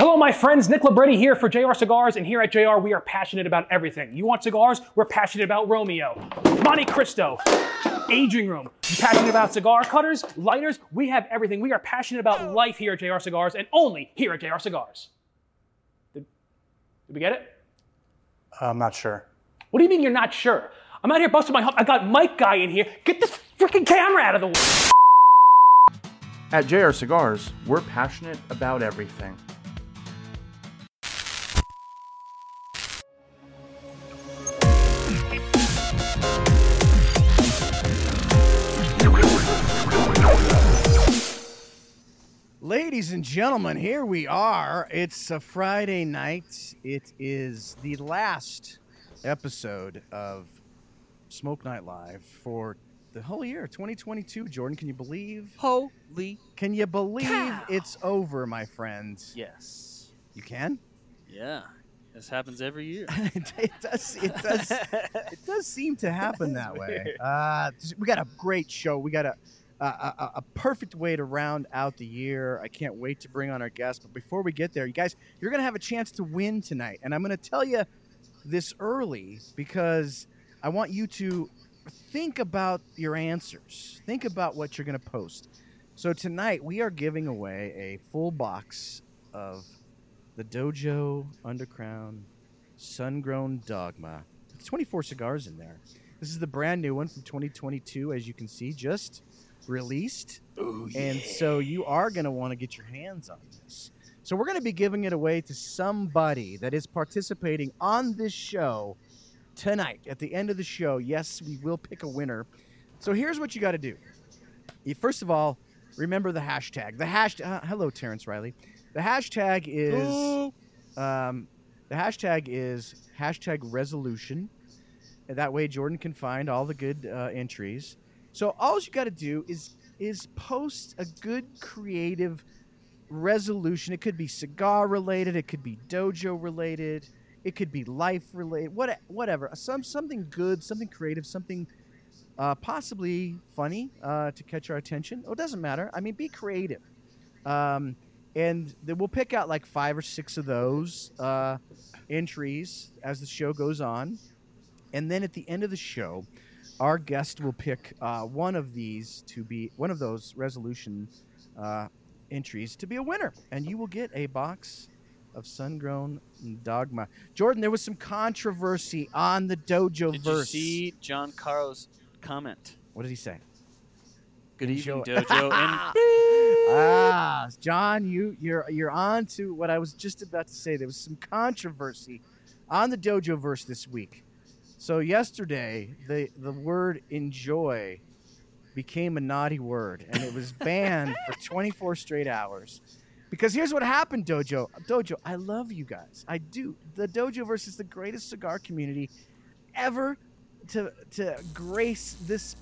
Hello, my friends. Nick Labretti here for JR Cigars, and here at JR, we are passionate about everything. You want cigars? We're passionate about Romeo, Monte Cristo, aging room. You passionate about cigar cutters, lighters? We have everything. We are passionate about life here at JR Cigars, and only here at JR Cigars. Did, did we get it? I'm not sure. What do you mean you're not sure? I'm out here busting my hump. I got Mike Guy in here. Get this freaking camera out of the way. At JR Cigars, we're passionate about everything. Ladies and gentlemen, here we are. It's a Friday night. It is the last episode of Smoke Night Live for the whole year, 2022. Jordan, can you believe? Holy Can you believe Cow. it's over, my friend? yes. You can? Yeah. This happens every year. it does. It does. it does seem to happen that way. Uh, we got a great show. We got a, a, a, perfect way to round out the year. I can't wait to bring on our guests. But before we get there, you guys, you're going to have a chance to win tonight. And I'm going to tell you this early because I want you to think about your answers. Think about what you're going to post. So tonight, we are giving away a full box of the Dojo Underground Sun Grown Dogma. It's 24 cigars in there. This is the brand new one from 2022, as you can see, just released. And so you are going to want to get your hands on this. So we're going to be giving it away to somebody that is participating on this show tonight. At the end of the show, yes, we will pick a winner. So here's what you got to do. You, first of all, remember the hashtag. The hashtag. Uh, hello, Terrence Riley. The hashtag is um, the hashtag is hashtag resolution. And that way, Jordan can find all the good uh, entries. So all you got to do is is post a good creative resolution. It could be cigar related. It could be dojo related. It could be life related. What whatever. Some something good, something creative, something uh, possibly funny uh, to catch our attention. Oh, it doesn't matter. I mean, be creative. Um, and then we'll pick out like five or six of those uh, entries as the show goes on. And then at the end of the show, our guest will pick uh, one of these to be one of those resolution uh, entries to be a winner, and you will get a box of sun-grown dogma. Jordan, there was some controversy on the dojo Did verse. you see John Caro's comment? What did he say? Good Enjoy- evening, Dojo. and ah, John, you you're you're on to what I was just about to say. There was some controversy on the dojo verse this week. So yesterday, the the word enjoy became a naughty word, and it was banned for 24 straight hours. Because here's what happened, Dojo. Dojo, I love you guys. I do. The Dojo verse is the greatest cigar community ever to to grace this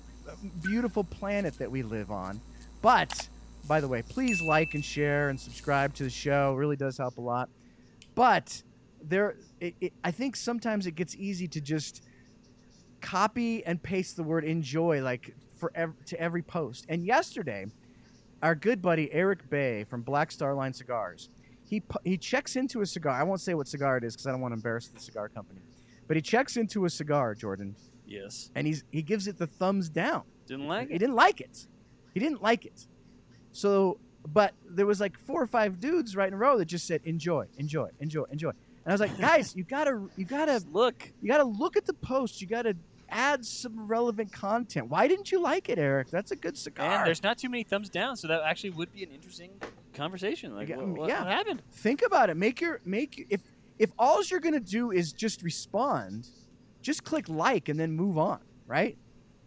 beautiful planet that we live on. But by the way, please like and share and subscribe to the show. It really does help a lot. But there, it, it, I think sometimes it gets easy to just copy and paste the word enjoy like for ev- to every post. And yesterday, our good buddy Eric Bay from Black Star Line Cigars, he he checks into a cigar. I won't say what cigar it is because I don't want to embarrass the cigar company. But he checks into a cigar, Jordan, yes, and he's he gives it the thumbs down. didn't like He it. He didn't like it. He didn't like it. So, but there was like four or five dudes right in a row that just said enjoy, enjoy, enjoy, enjoy. And I was like, guys, you gotta, you gotta, Look, you gotta look at the post. You gotta add some relevant content. Why didn't you like it, Eric? That's a good cigar. man, there's not too many thumbs down, so that actually would be an interesting conversation. Like, what, yeah. what happened? Think about it. Make your make if if all you're gonna do is just respond, just click like and then move on. Right?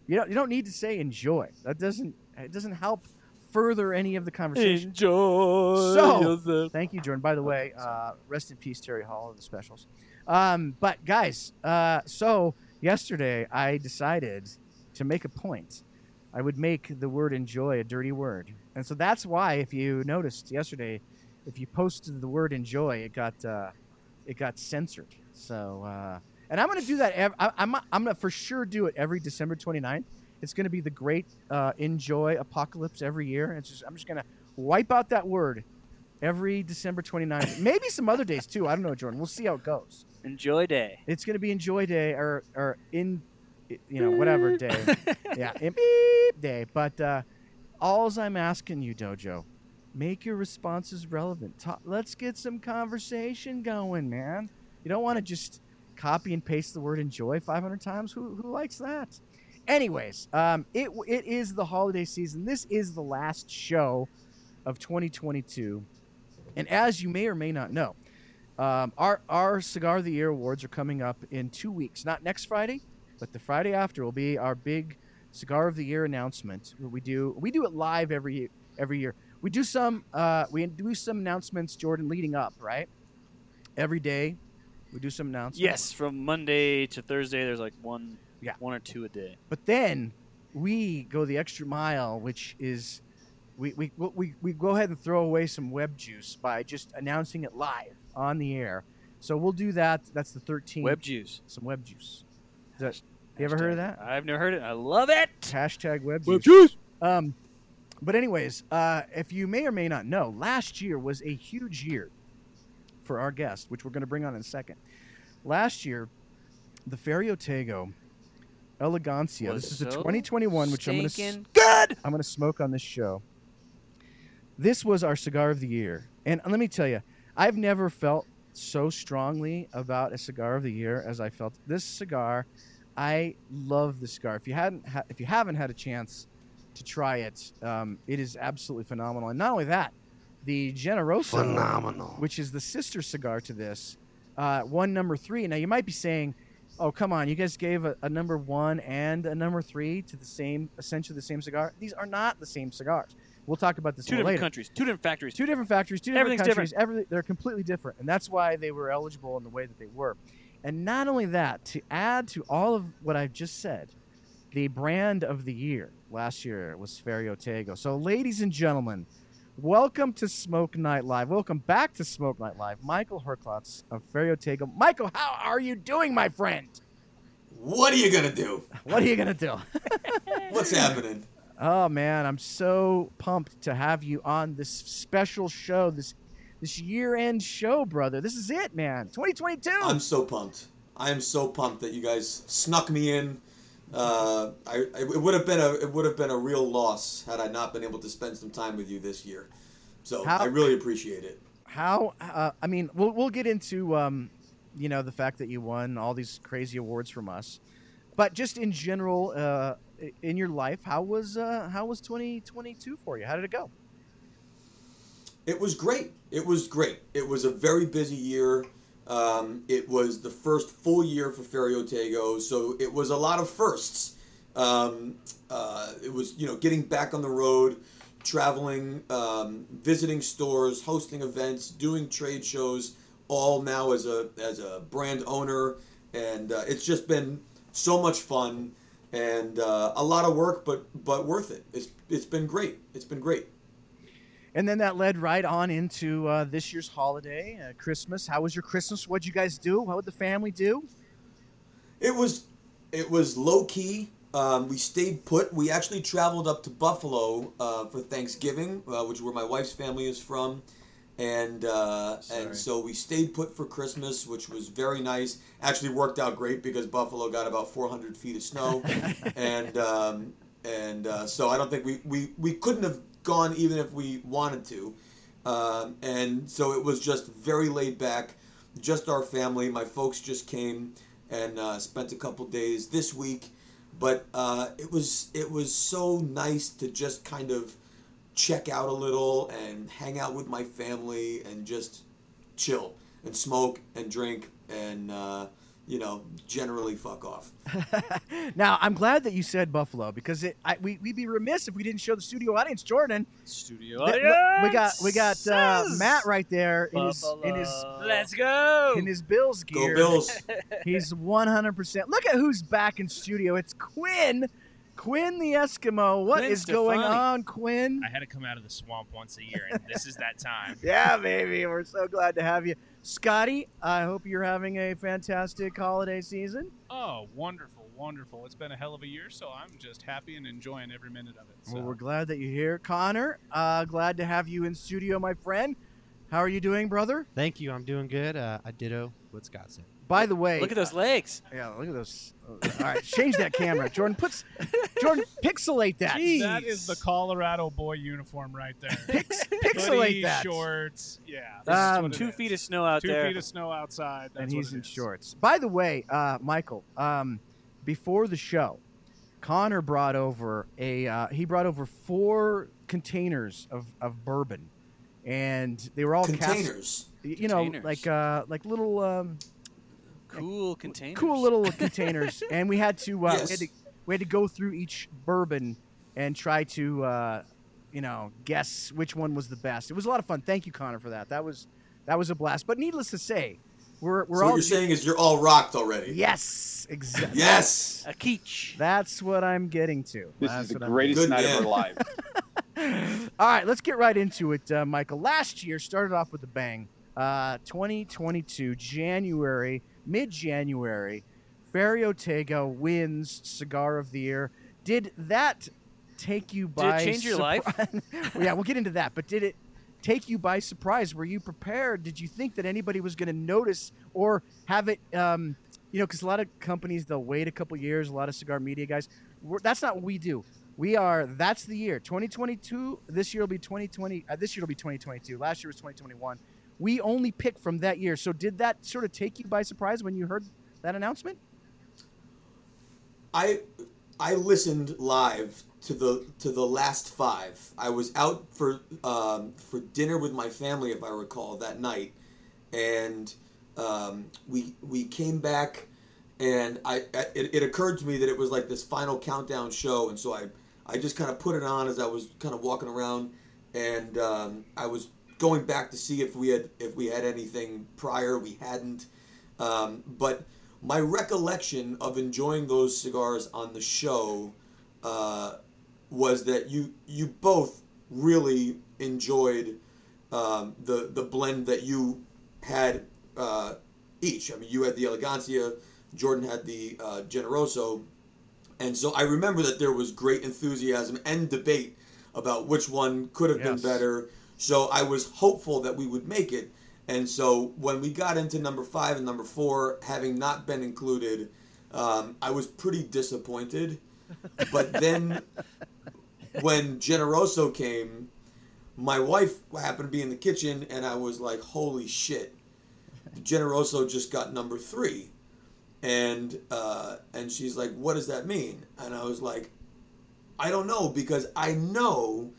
You don't you don't need to say enjoy. That doesn't it doesn't help further any of the conversation. Enjoy So- yourself. Thank you, Jordan. By the way, uh, rest in peace, Terry Hall of the specials. Um, but guys, uh, so yesterday I decided to make a point. I would make the word enjoy a dirty word, and so that's why, if you noticed yesterday, if you posted the word enjoy, it got uh, it got censored. So, uh, and I'm gonna do that. Ev- I, I'm I'm gonna for sure do it every December 29th. It's gonna be the great uh, enjoy apocalypse every year. It's just I'm just gonna wipe out that word every December 29th. Maybe some other days too. I don't know, Jordan. We'll see how it goes. Enjoy day. It's going to be Enjoy Day or or in, you know, whatever day. yeah, in beep day. But uh, alls I'm asking you, Dojo, make your responses relevant. Ta- let's get some conversation going, man. You don't want to just copy and paste the word enjoy 500 times. Who who likes that? Anyways, um, it it is the holiday season. This is the last show of 2022, and as you may or may not know, um, our our Cigar of the Year awards are coming up in two weeks. Not next Friday, but the Friday after will be our big Cigar of the Year announcement. We do we do it live every every year. We do some uh, we do some announcements, Jordan, leading up right. Every day, we do some announcements. Yes, from Monday to Thursday, there's like one, Yeah. one or two a day. But then we go the extra mile, which is we, we, we, we go ahead and throw away some web juice by just announcing it live on the air. So we'll do that. That's the 13th. Web juice. Some web juice. Is that, you ever heard of that? I've never heard it. I love it. Hashtag web, Web juice. juice. Um, but anyways, uh, if you may or may not know, last year was a huge year for our guest, which we're going to bring on in a second. Last year, the Ferio Tego Elegancia. Was This is the so 2021, which I'm going to good. I'm going to smoke on this show. This was our cigar of the year, and let me tell you, I've never felt so strongly about a cigar of the year as I felt this cigar. I love this cigar. If you hadn't, ha- if you haven't had a chance to try it, um, it is absolutely phenomenal. And not only that, the Generoso, Phenomenal. which is the sister cigar to this, uh, won number three. Now you might be saying, "Oh, come on! You guys gave a, a number one and a number three to the same, essentially the same cigar. These are not the same cigars. We'll talk about this Two different later. countries, two different factories. Two different factories, two different Everything's countries. Every, they're completely different, and that's why they were eligible in the way that they were. And not only that, to add to all of what I've just said, the brand of the year last year was Ferio Tego. So, ladies and gentlemen, welcome to Smoke Night Live. Welcome back to Smoke Night Live. Michael Herklots of Ferio Tego. Michael, how are you doing, my friend? What are you gonna do? What are you gonna do? What's happening? Oh man, I'm so pumped to have you on this special show, this this year-end show, brother. This is it, man. 2022. I'm so pumped. I am so pumped that you guys snuck me in. Uh, I, it would have been a it would have been a real loss had I not been able to spend some time with you this year. So How- I really appreciate it. How? Uh, I mean, we'll we'll get into um, you know, the fact that you won all these crazy awards from us, but just in general, uh, i- in your life, how was uh, how was 2022 for you? How did it go? It was great. It was great. It was a very busy year. Um, it was the first full year for Ferio Tego, so it was a lot of firsts. Um, uh, it was, you know, getting back on the road, traveling, um, visiting stores, hosting events, doing trade shows, all now as a as a brand owner, and uh, it's just been so much fun and uh, a lot of work, but but worth it. It's it's been great. It's been great. And then that led right on into uh, this year's holiday, uh, Christmas. How was your Christmas? What'd you guys do? What would the family do? It was it was low key. Um, we stayed put. We actually traveled up to Buffalo uh, for Thanksgiving, uh, which is where my wife's family is from, and uh, and so we stayed put for Christmas, which was very nice. Actually worked out great because Buffalo got about 400 feet of snow, and um, and uh, so I don't think we, we we couldn't have gone even if we wanted to, um, and so it was just very laid back, just our family. My folks just came and uh, spent a couple days this week, but uh, it was it was so nice to just kind of check out a little and hang out with my family and just chill and smoke and drink and uh, you know generally fuck off. Now, I'm glad that you said Buffalo because it, I, we, we'd be remiss if we didn't show the studio audience, Jordan. Studio Th- audience. we got we got uh, Matt right there in his in his Let's go. in his Bills gear. Go gear. Bills! He's 100. percent Look at who's back in studio. It's Quinn, Quinn the Eskimo. What Quinn is going Stefani. on, Quinn? I had to come out of the swamp once a year, and this is that time. Yeah, baby. We're so glad to have you, Scotty. I hope you're having a fantastic holiday season. Oh, wonderful, wonderful. It's been a hell of a year, so I'm just happy and enjoying every minute of it. So. Well, we're glad that you're here, Connor. Uh, glad to have you in studio, my friend. How are you doing, brother? Thank you. I'm doing good. Uh, I ditto what Scott said. By the way, Look at those legs. Yeah, look at those. uh, All right, change that camera, Jordan. Puts Jordan pixelate that. That is the Colorado boy uniform right there. Pix, Hoodie, pixelate that. shorts. Yeah. Um, this is what it Two is. feet of snow out Two there. feet of snow outside. That's and he's in is. shorts. By the way, uh, Michael, um, before the show, Connor brought over a uh, he brought over four containers of, of bourbon, and they were all cast- Containers. you know, Containers. like uh, like little um, cool containers. cool little containers, and we had to, uh, we, had to we had to go through each bourbon and try to uh, you know guess which one was the best. It was a lot of fun. Thank you, Connor, for that. That was that was a blast. But needless to say, we're we're so all what you're saying is you're all rocked already. yes, exactly. Yes. A keech. That's what I'm getting to. This That's is the greatest night of our life. All right, let's get right into it, uh, Michael. Last year started off with a bang. Uh, 2022, January, mid January, Ferio Tego wins Cigar of the Year. Did that take you Did it by change your life? surpri- yeah, we'll get into that. But did it take you by surprise? Were you prepared? Did you think that anybody was going to notice or have it? Um, you know, because a lot of companies they'll wait a couple years. A lot of cigar media guys. We're, that's not what we do. We are. That's the year. 2022. This year will be 2020. Uh, this year will be 2022. Last year was 2021. We only pick from that year. So did that sort of take you by surprise when you heard that announcement? I I listened live to the to the last five. I was out for um, for dinner with my family, if I recall, that night, and um, we we came back, and I it, it occurred to me that it was like this final countdown show, and so I I just kind of put it on as I was kind of walking around, and um, I was going back to see if we had if we had anything prior. We hadn't, um, but my recollection of enjoying those cigars on the show uh, was that you you both really enjoyed um, the the blend that you had uh, each. I mean, you had the Elegancia, Jordan had the uh, Generoso, and so I remember that there was great enthusiasm and debate about which one could have Yes. been better. So I was hopeful that we would make it. And so when we got into number five and number four, having not been included, um, I was pretty disappointed. But then when Generoso came, my wife happened to be in the kitchen, and I was like, "Holy shit!" Generoso just got number three, and uh, and she's like, "What does that mean?" And I was like, "I don't know because I know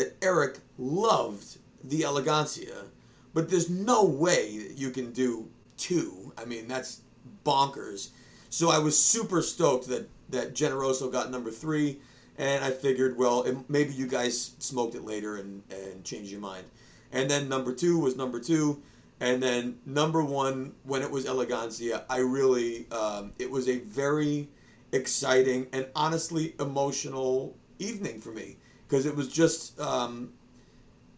that Eric loved the Elegancia, but there's no way that you can do two. I mean, that's bonkers." So I was super stoked that that Generoso got number three, and I figured, well, it, maybe you guys smoked it later and and changed your mind. And then number two was number two, and then number one when it was Elegancia, I really um, it was a very exciting and honestly emotional evening for me because it was just um,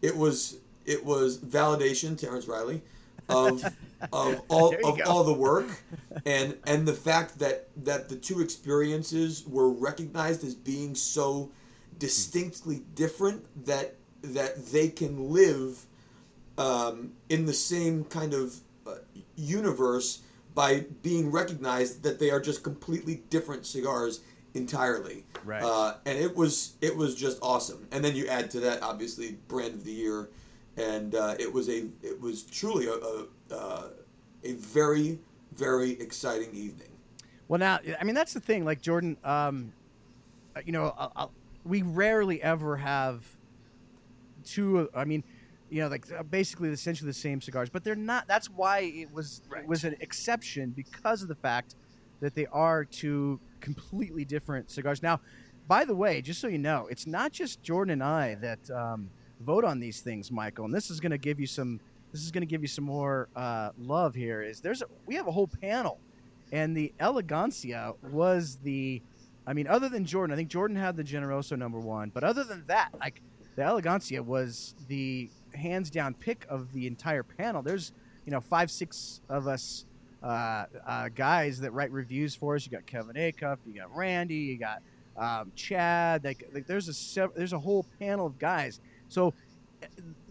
it was it was validation, Terrence Riley, of of all of go. all the work and and the fact that that the two experiences were recognized as being so distinctly different that that they can live um, in the same kind of uh, universe by being recognized that they are just completely different cigars entirely. Right. Uh, and it was it was just awesome. And then you add to that obviously brand of the year, and uh, it was a it was truly a a, uh, a very very exciting evening. Well, now, I mean, that's the thing. Like Jordan, um, you know, i i we rarely ever have two. I mean, you know, like uh, basically essentially the same cigars, but they're not. That's why it was it was an exception because of the fact that they are two completely different cigars. Now, by the way, just so you know, it's not just Jordan and I that um, vote on these things, Michael. And this is going to give you some. This is going to give you some more uh, love here. Is there's a, we have a whole panel and the Elegancia was the, I mean, other than Jordan, I think Jordan had the Generoso number one, but other than that, like the Elegancia was the hands down pick of the entire panel. There's, you know, five, six of us uh, uh, guys that write reviews for us. You got Kevin Acuff, you got Randy, you got um, Chad. Like, like there's a sev- there's a whole panel of guys. So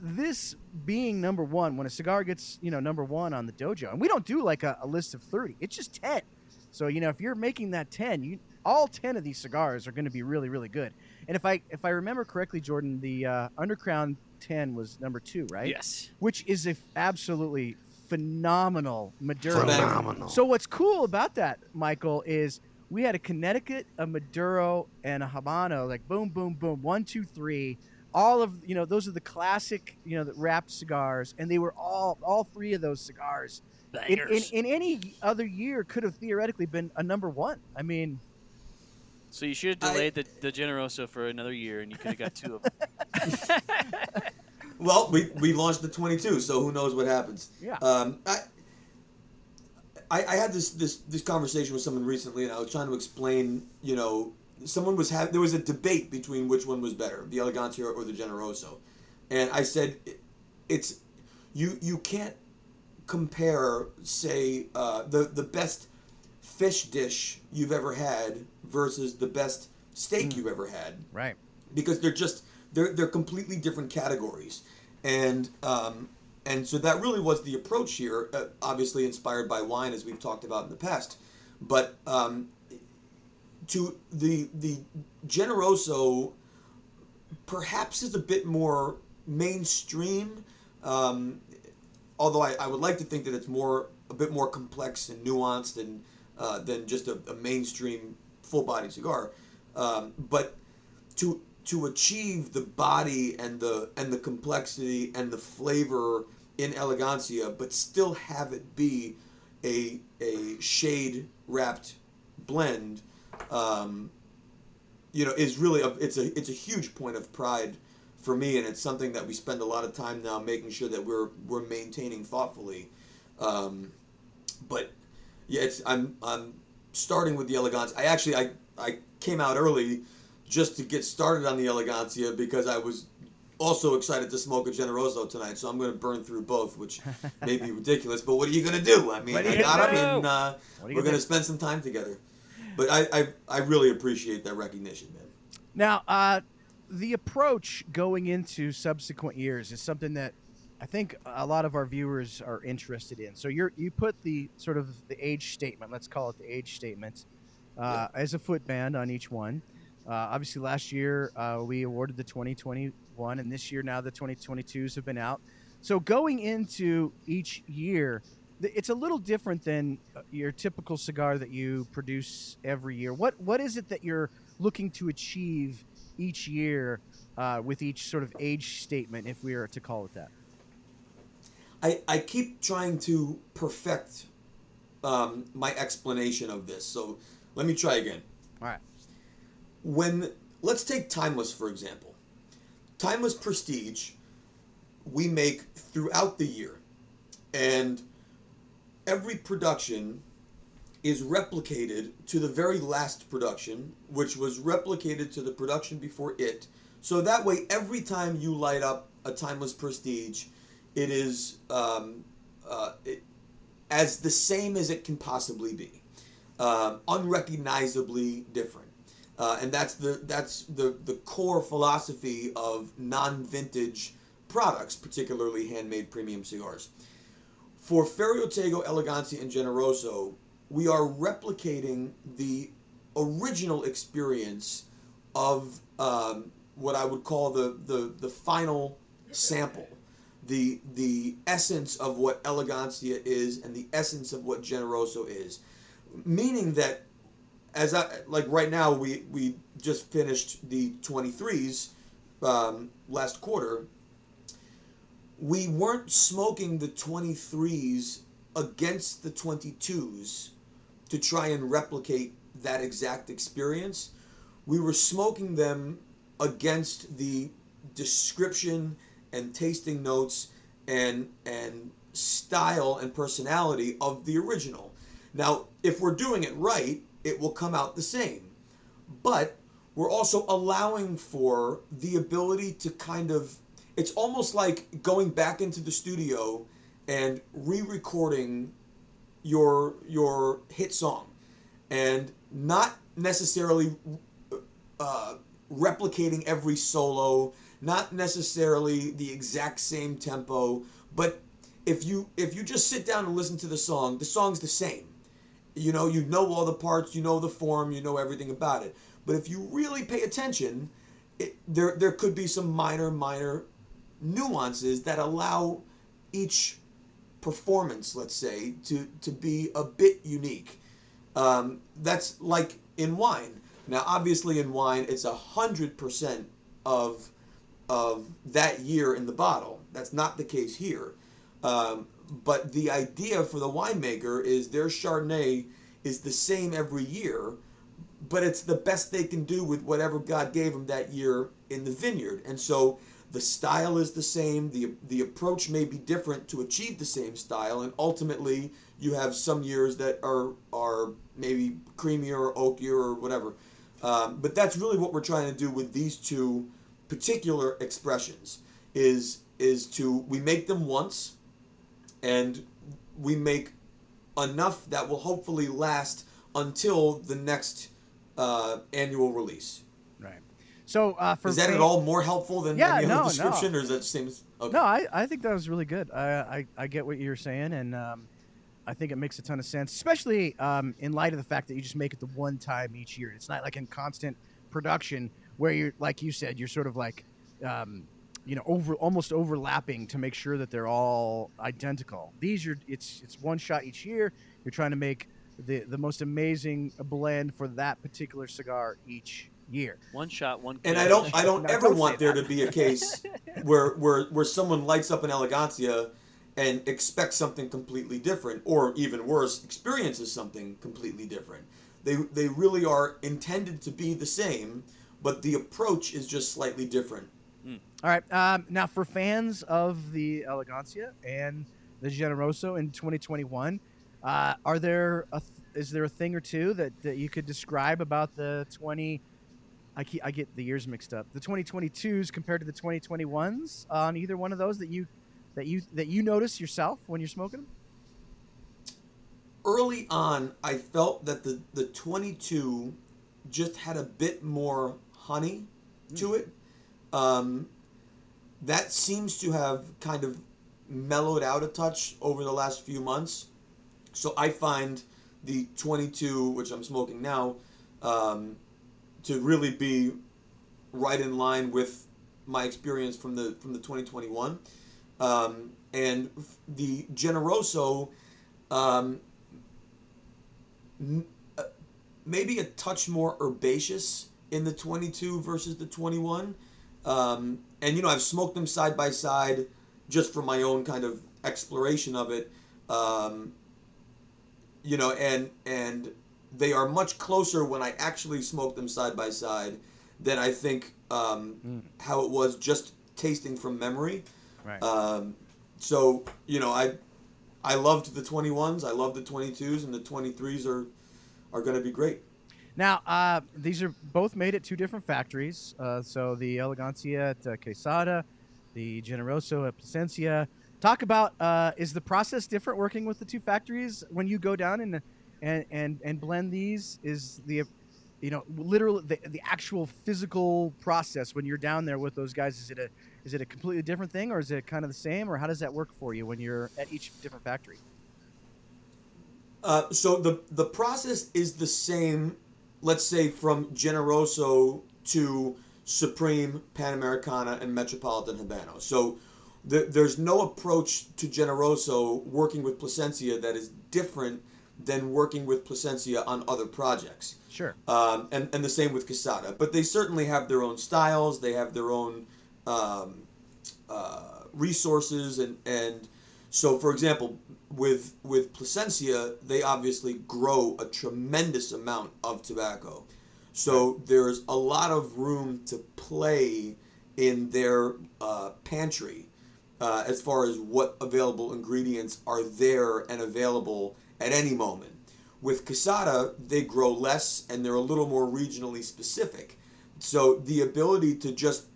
this being number one, when a cigar gets you know number one on the dojo, and we don't do like a, a list of thirty, it's just ten. So you know if you're making that ten, you all ten of these cigars are going to be really really good. And if I if I remember correctly, Jordan, the uh, Undercrown ten was number two, right? Yes. Which is a f- absolutely phenomenal Maduro. Phenomenal. So what's cool about that, Michael, is we had a Connecticut, a Maduro, and a Habano, like boom, boom, boom, one, two, three. All of you know, those are the classic, you know, the wrapped cigars, and they were all all three of those cigars. In, in, in any other year, could have theoretically been a number one. I mean, So you should have I- delayed the, the Generoso for another year, and you could have got two of them. Well, we, we launched the 22, so who knows what happens. Yeah. Um, I, I, I had this, this, this conversation with someone recently, and I was trying to explain, you know, someone was having, there was a debate between which one was better, the Elegancia or the Generoso. And I said, it's, you, you can't compare, say, uh, the, the best fish dish you've ever had versus the best steak you've ever had right? because they're just they're they're completely different categories, and um, and so that really was the approach here. Uh, obviously inspired by wine, as we've talked about in the past, but um, to the the Generoso perhaps is a bit more mainstream. Um, although I, I would like to think that it's more a bit more complex and nuanced and uh, than just a, a mainstream full body cigar. Um, but to to achieve the body and the and the complexity and the flavor in elegancia, but still have it be a a shade wrapped blend, um, you know, is really a, it's a it's a huge point of pride for me, and it's something that we spend a lot of time now making sure that we're we're maintaining thoughtfully. Um, but yeah, it's I'm I'm starting with the Elegancia. I actually I I came out early just to get started on the Elegancia because I was also excited to smoke a Generoso tonight. So I'm going to burn through both, which may be ridiculous. But what are you going to do? I mean, I got them, and uh, What are you we're going to spend some time together. But I, I I really appreciate that recognition, man. Now, uh, the approach going into subsequent years is something that I think a lot of our viewers are interested in. So you you put the sort of the age statement, let's call it the age statement, uh, as a footband on each one. Uh, obviously, last year uh, we awarded the 2021, and this year now the 2022s have been out. So going into each year, it's a little different than uh, your typical cigar that you produce every year. What what is it that you're looking to achieve each year uh, with each sort of age statement, if we are to call it that? I, I keep trying to perfect um, my explanation of this. So let me try again. All right. When let's take Timeless for example. Timeless Prestige we make throughout the year, and every production is replicated to the very last production, which was replicated to the production before it. So that way, every time you light up a Timeless Prestige, it is um, uh, it, as the same as it can possibly be, um, unrecognizably different. Uh, and that's the that's the, the core philosophy of non-vintage products, particularly handmade premium cigars. For Ferio Tego, Elegancia, and Generoso, we are replicating the original experience of um, what I would call the, the, the final sample, the the essence of what Elegancia is and the essence of what Generoso is, meaning that as I like right now we we just finished the 23s um, last quarter. We weren't smoking the 23s against the 22s to try and replicate that exact experience. We were smoking them against the description and tasting notes and and style and personality of the original. Now, if we're doing it right, it will come out the same. But we're also allowing for the ability to kind of it's almost like going back into the studio and re-recording your your hit song and not necessarily uh, replicating every solo not necessarily the exact same tempo, but if you if you just sit down and listen to the song, the song's the same. You know, you know all the parts, you know the form, you know everything about it. But if you really pay attention, it, there there could be some minor minor nuances that allow each performance, let's say, to to be a bit unique. Um, that's like in wine. Now, obviously, in wine, it's a hundred percent of of that year in the bottle. That's not the case here. Um, but the idea for the winemaker is their Chardonnay is the same every year, but it's the best they can do with whatever God gave them that year in the vineyard. And so the style is the same, the the approach may be different to achieve the same style, and ultimately you have some years that are are maybe creamier or oakier or whatever. Um, but that's really what we're trying to do with these two particular expressions is is to we make them once and we make enough that will hopefully last until the next uh, annual release. Right. So uh, for is that fan- at all more helpful than Yeah, any no, other no. description, or is that the same? Okay. No, I, I think that was really good. I, I, I get what you're saying, and um, I think it makes a ton of sense, especially um, in light of the fact that you just make it the one time each year. It's not like in constant production where you're, like you said, you're sort of like, um, you know, over almost overlapping to make sure that they're all identical. These are it's it's one shot each year. You're trying to make the the most amazing blend for that particular cigar each year. One shot, one. And I don't, I don't No, ever don't want there that. to be a case where, where, where someone lights up an elegancia and expects something completely different, or even worse, experiences something completely different. They, they really are intended to be the same, but the approach is just slightly different. All right. Um, now, for fans of the Elegancia and the Generoso in 2021, uh, are there a th- is there a thing or two that, that you could describe about the 20? I, keep, I get the years mixed up. The 2022s compared to the 2021s on either one of those that you that you that you notice yourself when you're smoking them. Early on, I felt that the, the 22 just had a bit more honey to it. Um, that seems to have kind of mellowed out a touch over the last few months. So I find the 22, which I'm smoking now, um, to really be right in line with my experience from the from the 2021. Um, and the Generoso, um, n- uh, maybe a touch more herbaceous in the 22 versus the 21. Um, and you know, I've smoked them side by side just for my own kind of exploration of it. Um, you know, and and they are much closer when I actually smoke them side by side than I think um, how it was just tasting from memory. Right. Um, so you know, I I loved the 21s, I love the 22s, and the 23s are are going to be great. Now, uh, these are both made at two different factories. Uh, so the Elegancia at uh, Quesada, the Generoso at Plasencia. Talk about uh, is the process different working with the two factories when you go down and and and, and blend these? Is the you know literally the, the actual physical process when you're down there with those guys? Is it a is it a completely different thing or is it kind of the same or how does that work for you when you're at each different factory? Uh, so the the process is the same. Let's say from Generoso to Supreme, Panamericana, and Metropolitan Habano. So the, there's no approach to Generoso working with Plasencia that is different than working with Plasencia on other projects. Sure. Um, and, and the same with Quesada. But they certainly have their own styles, they have their own um, uh, resources, and, and so, for example, with, with Plasencia, they obviously grow a tremendous amount of tobacco. So there's a lot of room to play in their uh, pantry uh, as far as what available ingredients are there and available at any moment. With Quesada, they grow less and they're a little more regionally specific. So the ability to just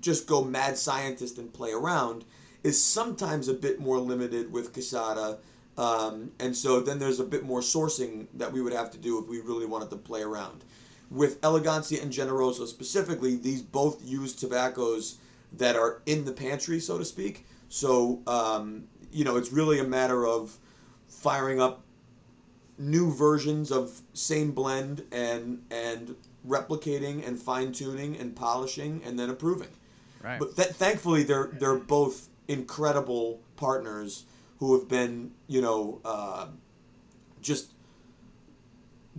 just go mad scientist and play around is sometimes a bit more limited with Quesada. Um, and so then there's a bit more sourcing that we would have to do if we really wanted to play around. With Elegancia and Generoso specifically, these both use tobaccos that are in the pantry, so to speak. So um, you know, it's really a matter of firing up new versions of same blend and and replicating and fine tuning and polishing and then approving. Right. But th- thankfully, they're they're both incredible partners who have been, you know, uh, just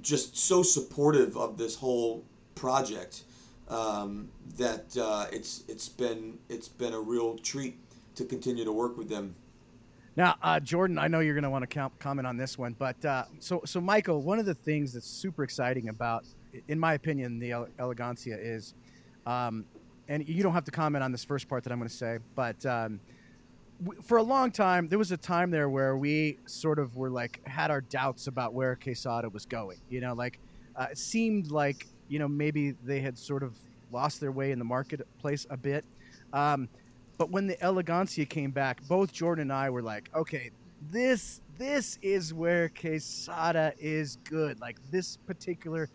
just so supportive of this whole project um, that uh, it's it's been it's been a real treat to continue to work with them. Now, uh, Jordan, I know you're going to want to com- comment on this one, but uh, so so Michael, one of the things that's super exciting about, in my opinion, the ele- elegancia is, um, and you don't have to comment on this first part that I'm going to say, but um, for a long time there was a time there where we sort of were like had our doubts about where Quesada was going. You know, like uh, it seemed like you know maybe they had sort of lost their way in the marketplace a bit. Um, but when the elegancia came back, both Jordan and I were like, okay, this this is where Quesada is good. Like this particular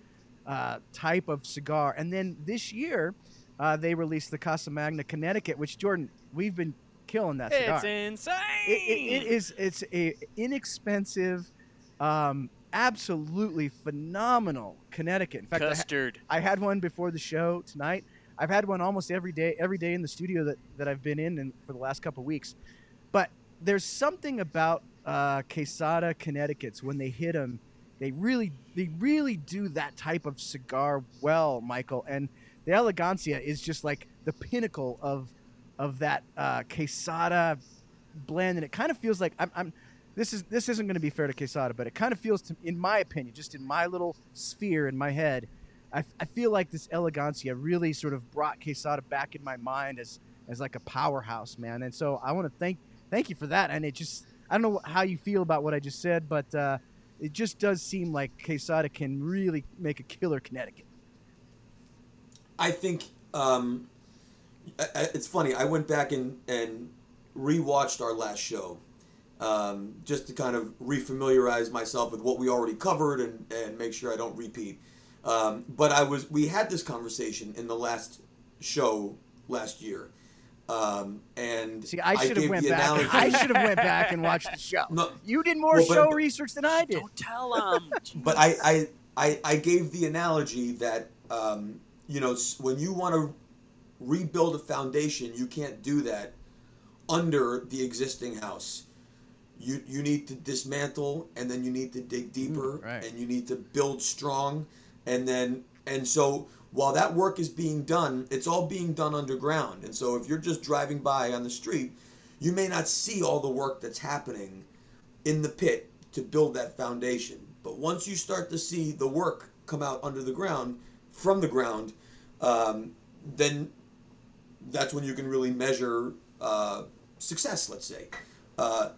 uh, type of cigar. And then this year, uh, they released the Casa Magna Connecticut, which Jordan, we've been killing that cigar. It's insane. It, it, it is. It's a inexpensive, um, absolutely phenomenal Connecticut. In fact, I ha- Custard. I had one before the show tonight. I've had one almost every day, every day in the studio that, that I've been in, and for the last couple weeks. But there's something about uh, Quesada Connecticut's when they hit them, they really, they really do that type of cigar well, Michael. And the Elegancia is just like the pinnacle of of that uh, Quesada blend, and it kind of feels like I'm. I'm this is this isn't going to be fair to Quesada, but it kind of feels, to, in my opinion, just in my little sphere in my head, I, I feel like this elegancia really sort of brought Quesada back in my mind as as like a powerhouse, man. And so I want to thank thank you for that. And it just I don't know how you feel about what I just said, but uh, it just does seem like Quesada can really make a killer Connecticut. I think um, I- I- it's funny. I went back and and rewatched our last show um, just to kind of refamiliarize myself with what we already covered and and make sure I don't repeat. Um, but I was we had this conversation in the last show last year, um, and See, I should have went back. analogy- I should have went back and watched the show. No, You did more Well, but- show but- research than I did. Don't tell them. But I, I, I, I gave the analogy that um, you know when you want to rebuild a foundation, you can't do that under the existing house. You you need to dismantle and then you need to dig deeper Mm, right. and you need to build strong and then and so while that work is being done, it's all being done underground. And so if you're just driving by on the street, you may not see all the work that's happening in the pit to build that foundation. But once you start to see the work come out under the ground, from the ground, um, then that's when you can really measure uh, success. Let's say, uh,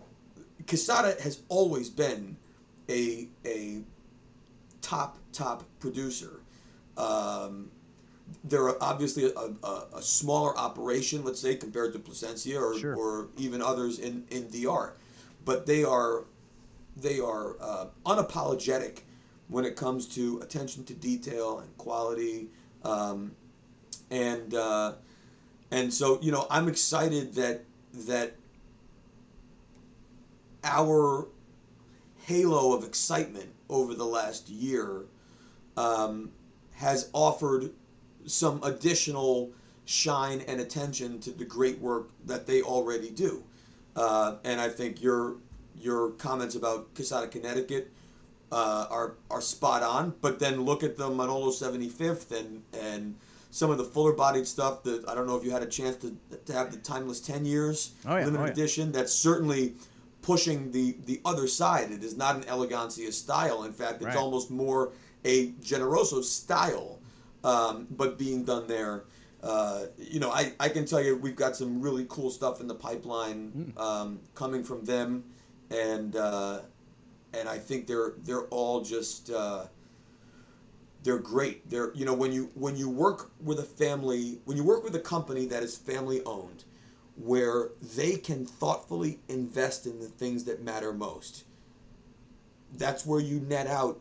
Quesada has always been a a top top producer. Um, they're obviously a, a, a smaller operation, let's say, compared to Plasencia or, Sure. or even others in, in DR, but they are they are uh, unapologetic when it comes to attention to detail and quality, um, and uh, and so you know I'm excited that that our halo of excitement over the last year um, has offered some additional shine and attention to the great work that they already do. Uh, and I think your your comments about Quesada, Connecticut uh, are are spot on. But then look at the Manolo 75th and and some of the fuller bodied stuff that I don't know if you had a chance to, to have the Timeless 10 Years Oh, yeah. limited Oh, yeah. edition. That's certainly pushing the the other side. It is not an elegancia style. In fact, it's Right. almost more a generoso style, um, but being done there. Uh, you know, I, I can tell you we've got some really cool stuff in the pipeline um, coming from them, and uh, and I think they're they're all just uh, they're great. They're you know when you when you work with a family when you work with a company that is family owned, where they can thoughtfully invest in the things that matter most. That's where you net out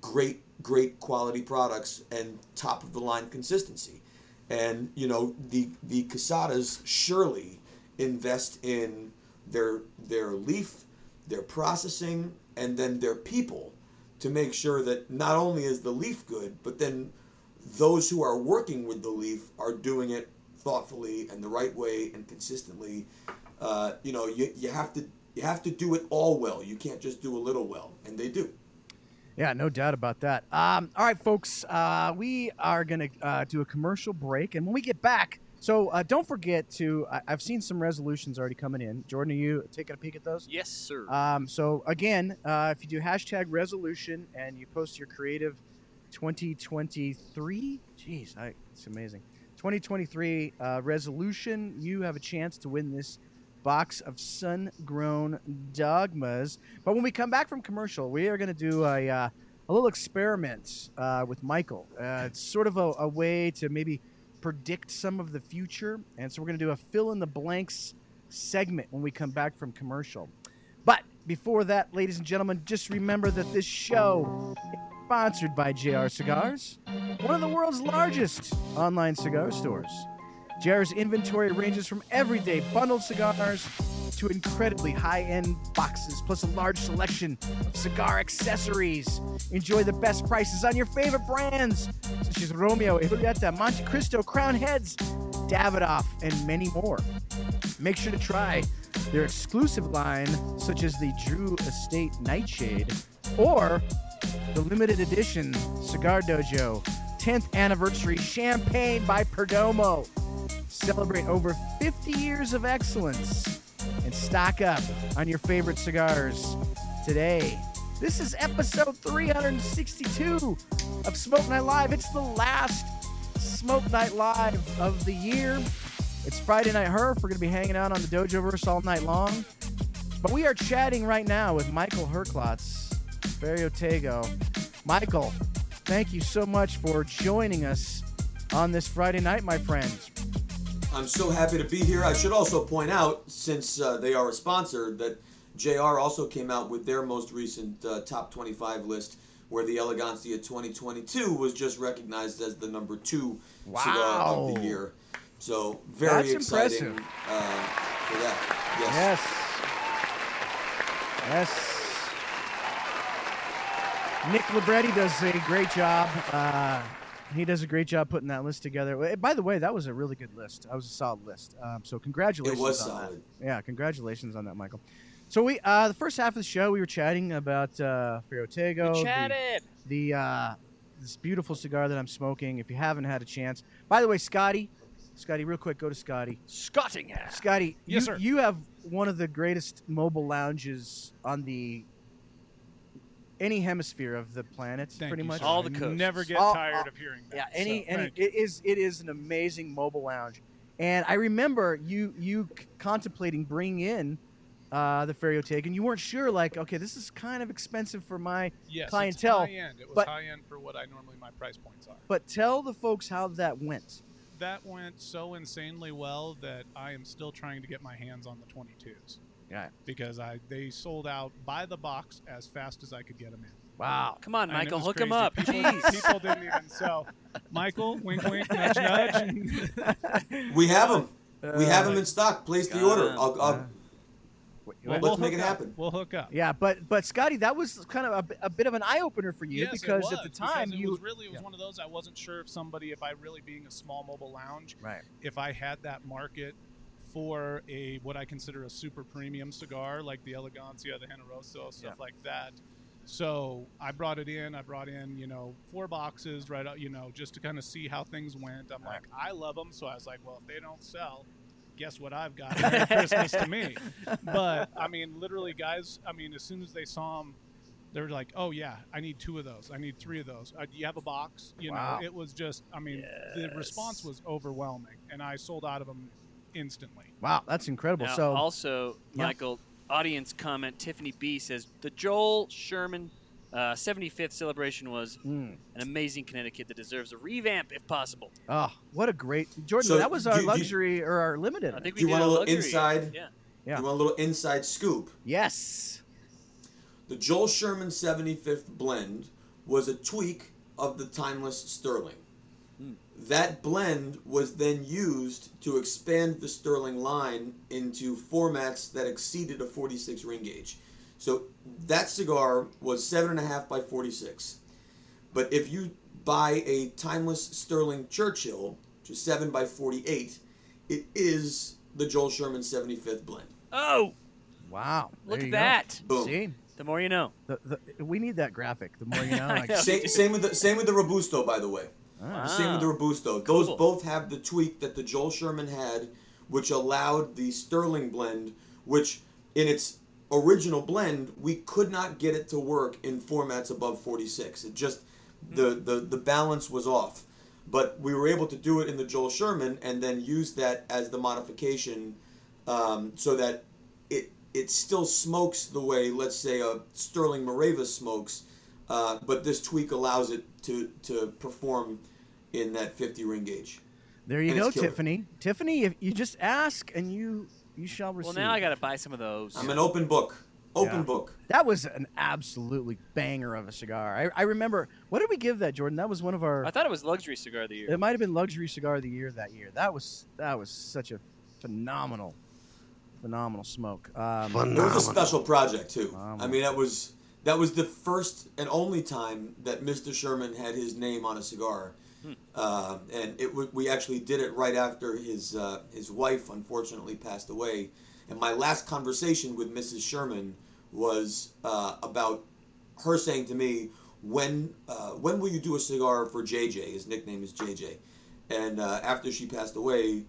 great great quality products and top of the line consistency. And you know the the Quesadas surely invest in their their leaf, their processing, and then their people to make sure that not only is the leaf good, but then those who are working with the leaf are doing it thoughtfully and the right way and consistently. Uh, you know, you, you have to you have to do it all well. You can't just do a little well, and they do. Yeah, no doubt about that. Um, all right, folks, uh, we are going to uh, do a commercial break. And when we get back, so uh, don't forget to, I, I've seen some resolutions already coming in. Jordan, are you taking a peek at those? Yes, sir. Um, so again, uh, if you do hashtag resolution and you post your creative 2023, jeez, I, it's amazing. 2023 uh, resolution, you have a chance to win this box of sun-grown dogmas. But when we come back from commercial, we are going to do a, uh, a little experiment uh, with Michael. Uh, it's sort of a, a way to maybe predict some of the future, and so we're going to do a fill in the blanks segment when we come back from commercial. But before that, ladies and gentlemen, just remember that this show is sponsored by JR Cigars, one of the world's largest online cigar stores. JR's inventory ranges from everyday bundled cigars to incredibly high end boxes, plus a large selection of cigar accessories. Enjoy the best prices on your favorite brands, such as Romeo, Julieta, Monte Cristo, Crowned Heads, Davidoff, and many more. Make sure to try their exclusive line, such as the Drew Estate Nightshade or the limited edition Cigar Dojo 10th Anniversary Champagne by Perdomo. Celebrate over 50 years of excellence and stock up on your favorite cigars today. This is episode 362 of Smoke Night Live. It's the last Smoke Night Live of the year. It's Friday Night Herf. We're going to be hanging out on the Dojo Verse all night long. But we are chatting right now with Michael Herklots, Ferio Tego. Michael, thank you so much for joining us on this Friday night, my friend. I'm so happy to be here. I should also point out, since uh, they are a sponsor, that JR also came out with their most recent uh, top 25 list, where the Elegancia 2022 was just recognized as the number two cigar of the year. So very That's exciting impressive. uh, for that. Yes. Yes. Yes. Nick Libretti does a great job. Uh, he does a great job putting that list together. By the way, that was a really good list. That was a solid list. Um, so congratulations. It was on solid. That. Yeah, congratulations on that, Michael. So we, uh, the first half of the show, we were chatting about uh, Ferio Tego. We the- chatted. the uh, this beautiful cigar that I'm smoking. If you haven't had a chance, by the way, Scotty, Scotty, real quick, go to Scotty. Scottingham. Scotty, Yes, you, sir. you have one of the greatest mobile lounges on the any hemisphere of the planet, Thank pretty you, much. sir. All I the coasts. Never get All- tired all- of hearing that. Yeah, any so, any thank you. it is it is an amazing mobile lounge, and I remember you you c- contemplating bringing in uh, the Ferio Tego, and you weren't sure, like, okay, this is kind of expensive for my yes, clientele, It's high end. It was but- high end for what I normally my price points are. But tell the folks how that went. That went so insanely well that I am still trying to get my hands on the 22s. Yeah. Because I they sold out by the box as fast as I could get them in. Wow. Come on, And Michael, was hook him up. People, Jeez. people didn't even sell. Michael, wink, wink, nudge, nudge. We have them. We have Uh, them in stock. Place the order. I'll, I'll, Wait, Well, Let's we'll make it up. happen. We'll hook up. Yeah, but but Scotty, that was kind of a, a bit of an eye opener for you Yes, it because at the time it you was really it was yeah. one of those I wasn't sure if somebody if I really being a small mobile lounge right. if I had that market for a what I consider a super premium cigar like the Elegancia, the Generoso, stuff like that. So I brought it in. I brought in you know four boxes right you know just to kind of see how things went. I'm like I love them, so I was like, well if they don't sell. Guess what I've got? Merry Christmas to me. But I mean, literally, guys. I mean, as soon as they saw them, they were like, "Oh yeah, I need two of those. I need three of those. Uh, do you have a box?" You Wow. know, it was just. I mean, the response was overwhelming, and I sold out of them instantly. Wow, that's incredible. Now, so also, Yeah. Michael, audience comment Tiffany B says the Joel Sherman uh, 75th celebration was Mm. an amazing Connecticut that deserves a revamp if possible. Oh, what a great Jordan! So that was do- our do- luxury or our limited. I think we Do you want a little luxury. inside? Yeah. Yeah. You want a little inside scoop? yes. The Joel Sherman 75th blend was a tweak of the timeless Sterling. That blend was then used to expand the Sterling line into formats that exceeded a 46 ring gauge. So that cigar was seven and a half by 46. But if you buy a timeless Sterling Churchill, which is seven by 48, it is the Joel Sherman 75th blend. Oh, Wow. look at go. that. Boom. See, The more you know. the, the, we need that graphic. The more you know. Like, know. Same, same with the same with the Robusto, by the way. Ah. Same with the Robusto. Those Cool. both have the tweak that the Joel Sherman had, which allowed the Sterling blend, which in its original blend we could not get it to work in formats above 46. It just the the the balance was off. But we were able to do it in the Joel Sherman and then use that as the modification, um, so that it it still smokes the way let's say a Sterling Moreva smokes, uh, but this tweak allows it to to perform in that 50 ring gauge. There you And go. Tiffany. Tiffany, if you just ask and you you shall receive. Well, now I got to buy some of those. I'm an open book. Open Yeah. book. That was an absolutely banger of a cigar. I, I remember. What did we give that, Jordan? That was one of our. I thought it was luxury cigar of the year. It might have been luxury cigar of the year that year. That was that was such a phenomenal, phenomenal smoke. Um, It was a special project too. I mean, that was that was the first and only time that Mr. Sherman had his name on a cigar, uh, and it we actually did it right after his uh, his wife unfortunately passed away. And my last conversation with Mrs. Sherman was uh, about her saying to me, "When uh, when will you do a cigar for JJ?" His nickname is JJ, and uh, after she passed away,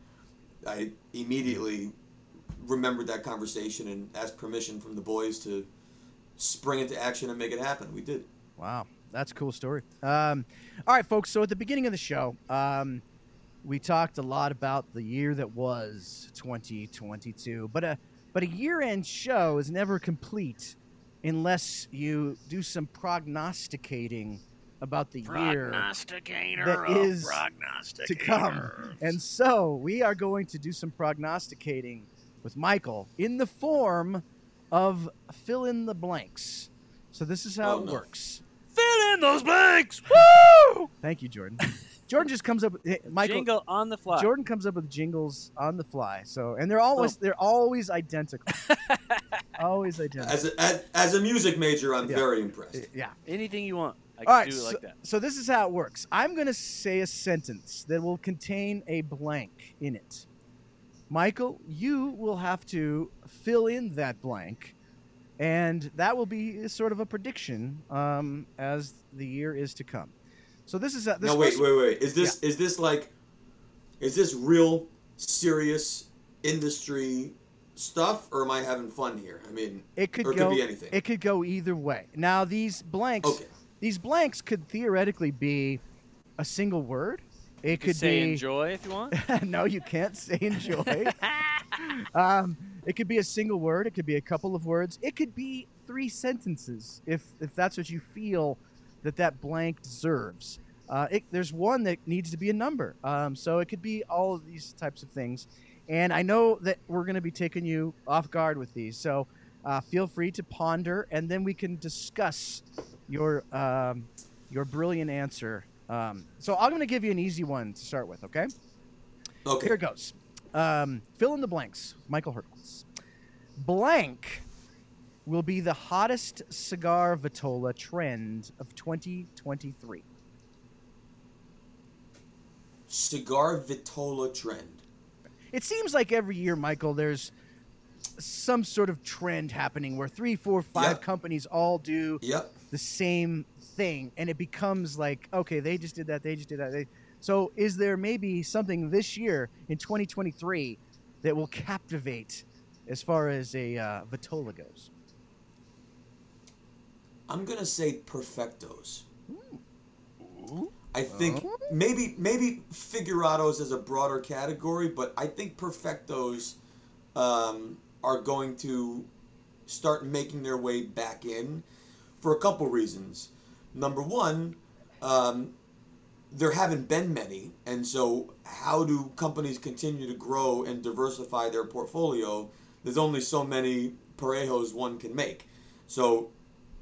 I immediately remembered that conversation and asked permission from the boys to spring into action and make it happen. We did. Wow, that's a cool story. Um, all right, folks. So at the beginning of the show, um, we talked a lot about the year that was 2022, but a but a year-end show is never complete unless you do some prognosticating about the year Prognosticator is to come. And so we are going to do some prognosticating with Michael in the form of fill in the blanks. So this is how Oh, it no. works. Fill in those blanks. Woo! Thank you, Jordan. Jordan just comes up. eh, Michael. Jingle on the fly. Jordan comes up with jingles on the fly. So and they're always they're always identical. always identical. As a, as, as a music major, I'm Yeah. very impressed. Yeah. Anything you want, I All can right, do it so, like that. so this is how it works. I'm going to say a sentence that will contain a blank in it. Michael, you will have to fill in that blank, and that will be sort of a prediction um, as the year is to come. So this is a, this now wait, wait, wait. Is this is this like, is this real serious industry stuff, or am I having fun here? I mean, It could or it go. could be anything. It could go either way. Now these blanks. Okay. These blanks could theoretically be a single word. It You could say be enjoy if you want. no, you can't say enjoy. um, it could be a single word. It could be a couple of words. It could be three sentences if if that's what you feel that that blank deserves. Uh, it, there's one that needs to be a number. Um, so it could be all of these types of things. And I know that we're going to be taking you off guard with these. So uh, feel free to ponder, and then we can discuss your um, your brilliant answer. Um, so I'm going to give you an easy one to start with. Okay. okay. Here it goes. Um, fill in the blanks. Michael Hertz. Blank will be the hottest cigar Vitola trend of 2023. Cigar Vitola trend. It seems like every year, Michael, there's some sort of trend happening where three, four, five Yep. companies all do Yep. the same thing, and it becomes like, okay, they just did that, they just did that. They... So, is there maybe something this year in 2023 that will captivate as far as a uh, Vitola goes? I'm gonna say perfectos. I think maybe maybe figurados as a broader category, but I think perfectos um, are going to start making their way back in for a couple reasons. Number one, um, there haven't been many, and so how do companies continue to grow and diversify their portfolio? There's only so many parejos one can make, so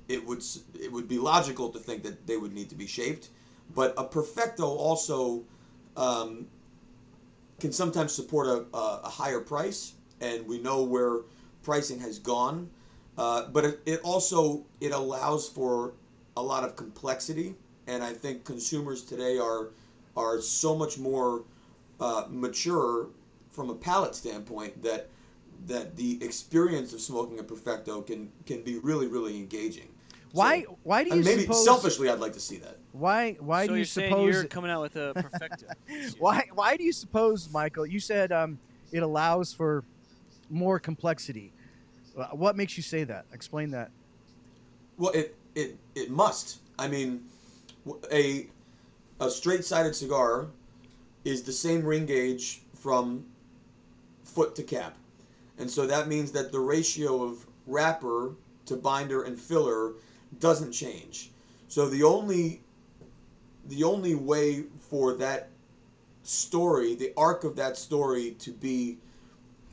it would it would be logical to think that they would need to be shaped. But a perfecto also um, can sometimes support a, a, a higher price, and we know where pricing has gone. Uh, but it, it also it allows for a lot of complexity, and I think consumers today are are so much more uh, mature from a palate standpoint that that the experience of smoking a perfecto can can be really really engaging. Why? So- why do you and maybe suppose? selfishly, I'd like to see that. Why? Why so do you're you saying suppose? you're coming out with a perfecto? why? Why do you suppose, Michael? You said um, it allows for more complexity. Uh, What makes you say that? Explain that. Well, it it it must. I mean, a a straight sided cigar is the same ring gauge from foot to cap, and so that means that the ratio of wrapper to binder and filler doesn't change. So the only the only way for that story, the arc of that story to be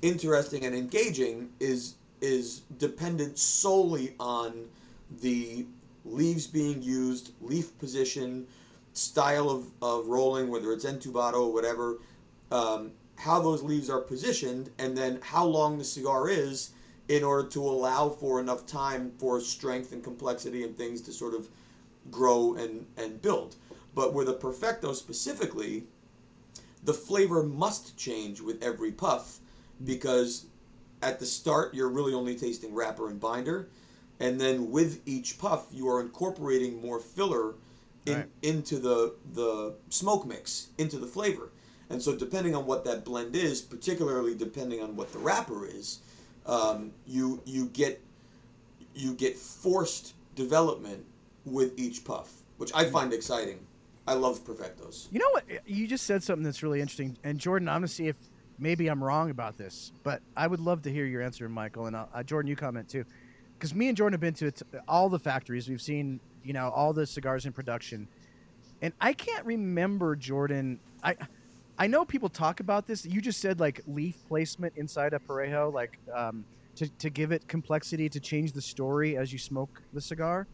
interesting and engaging is is dependent solely on the leaves being used, leaf position, style of, of rolling, whether it's entubado or whatever, um, how those leaves are positioned, and then how long the cigar is in order to allow for enough time for strength and complexity and things to sort of grow and, and build. But with a perfecto specifically, the flavor must change with every puff because at the start you're really only tasting wrapper and binder and then with each puff you are incorporating more filler in, Right. into the the smoke mix into the flavor and so depending on what that blend is particularly depending on what the wrapper is um, you you get you get forced development with each puff which i find exciting i love perfectos You know what? You just said something that's really interesting. And Jordan, I'm gonna see if maybe I'm wrong about this, but I would love to hear your answer, Michael. And I'll, uh, Jordan, you comment too, because me and Jordan have been to t- all the factories. We've seen, you know, all the cigars in production, and I can't remember Jordan. I I know people talk about this. You just said like leaf placement inside a parejo, like um, to to give it complexity to change the story as you smoke the cigar.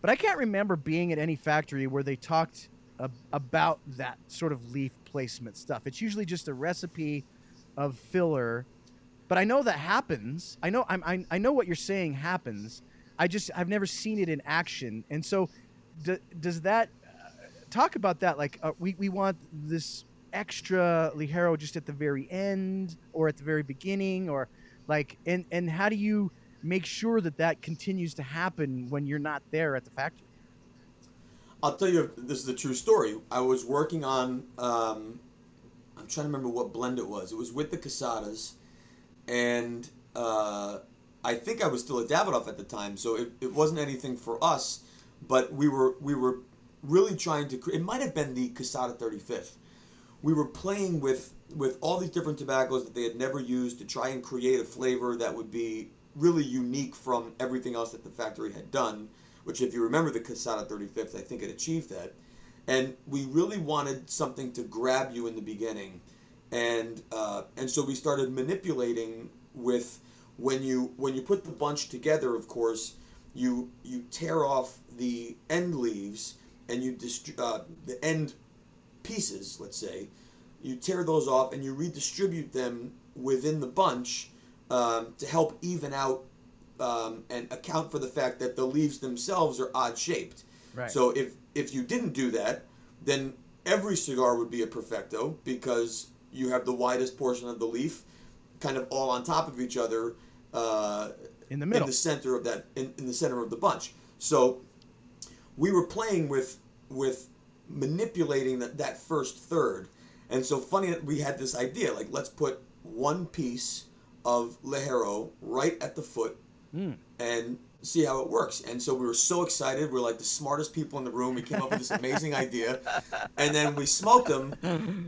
But I can't remember being at any factory where they talked ab- about that sort of leaf placement stuff. It's usually just a recipe of filler. But I know that happens. I know I'm, I, I know what you're saying happens. I just I've never seen it in action. And so, d- does that uh, talk about that? Like uh, we we want this extra ligero just at the very end or at the very beginning, or like and and how do you make sure that that continues to happen when you're not there at the factory? I'll tell you, this is a true story. I was working on, um, I'm trying to remember what blend it was. It was with the Quesadas, and uh, I think I was still at Davidoff at the time, so it, it wasn't anything for us. But we were we were really trying to. It might have been the Quesada 35th. We were playing with with all these different tobaccos that they had never used to try and create a flavor that would be really unique from everything else that the factory had done which if you remember the Quesada 35th, I think it achieved that. And we really wanted something to grab you in the beginning. And uh, and so we started manipulating with when you when you put the bunch together, of course, you you tear off the end leaves and you dist- uh, the end pieces, let's say, you tear those off and you redistribute them within the bunch um, to help even out um, and account for the fact that the leaves themselves are odd shaped. Right. So if if you didn't do that, then every cigar would be a perfecto because you have the widest portion of the leaf, kind of all on top of each other, uh, In the middle. in the center of that, in, in the center of the bunch. So we were playing with with manipulating that, that first third. And so funny that we had this idea, like let's put one piece of ligero right at the foot hmm. and see how it works. And so we were so excited. We are like the smartest people in the room. We came up with this amazing idea. And then we smoked them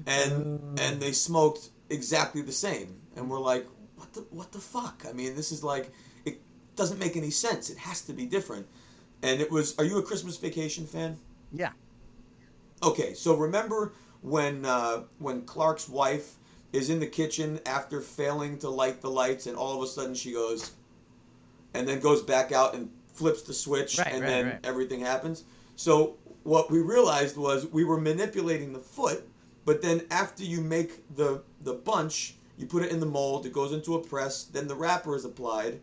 and and they smoked exactly the same. And we're like, what the what the fuck? I mean, this is like it doesn't make any sense. It has to be different. And it was are you a Christmas vacation fan? Yeah. Okay, so remember when uh, when Clark's wife is in the kitchen after failing to light the lights, and all of a sudden she goes, and then goes back out and flips the switch, Right, and right, then right. everything happens. So what we realized was we were manipulating the foot But then after you make the the bunch, you put it in the mold. It goes into a press. Then the wrapper is applied.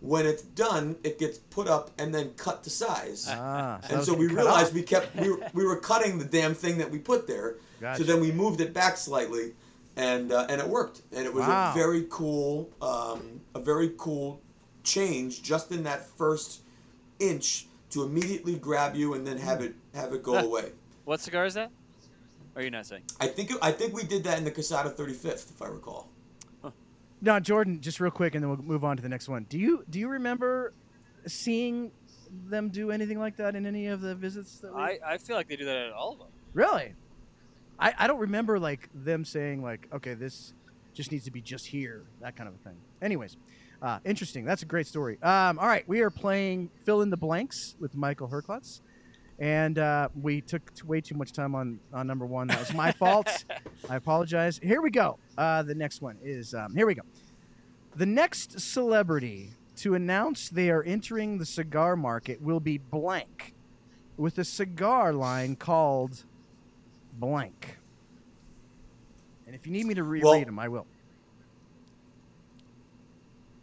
When it's done, it gets put up and then cut to size. Ah, that and so we realized off. we kept we were, we were cutting the damn thing that we put there. Gotcha. So then we moved it back slightly, and uh, and it worked. And it was Wow. a very cool um, a very cool change just in that first inch to immediately grab you and then have it have it go away. What cigar is that? Or are you not saying? I think I think we did that in the Quesada 35th, if I recall. Now, Jordan, just real quick, and then we'll move on to the next one. Do you do you remember seeing them do anything like that in any of the visits that we? I, I feel like they do that at all of them. Really? I, I don't remember like them saying like, okay, this just needs to be just here, that kind of a thing. Anyways, uh, interesting. That's a great story. Um, all right, we are playing fill in the blanks with Michael Herklots, and uh, we took t- way too much time on on number one. That was my fault. I apologize. Here we go. Uh, the next one is um, here we go. The next celebrity to announce they are entering the cigar market will be blank, with a cigar line called blank. And if you need me to reread Well- them, I will.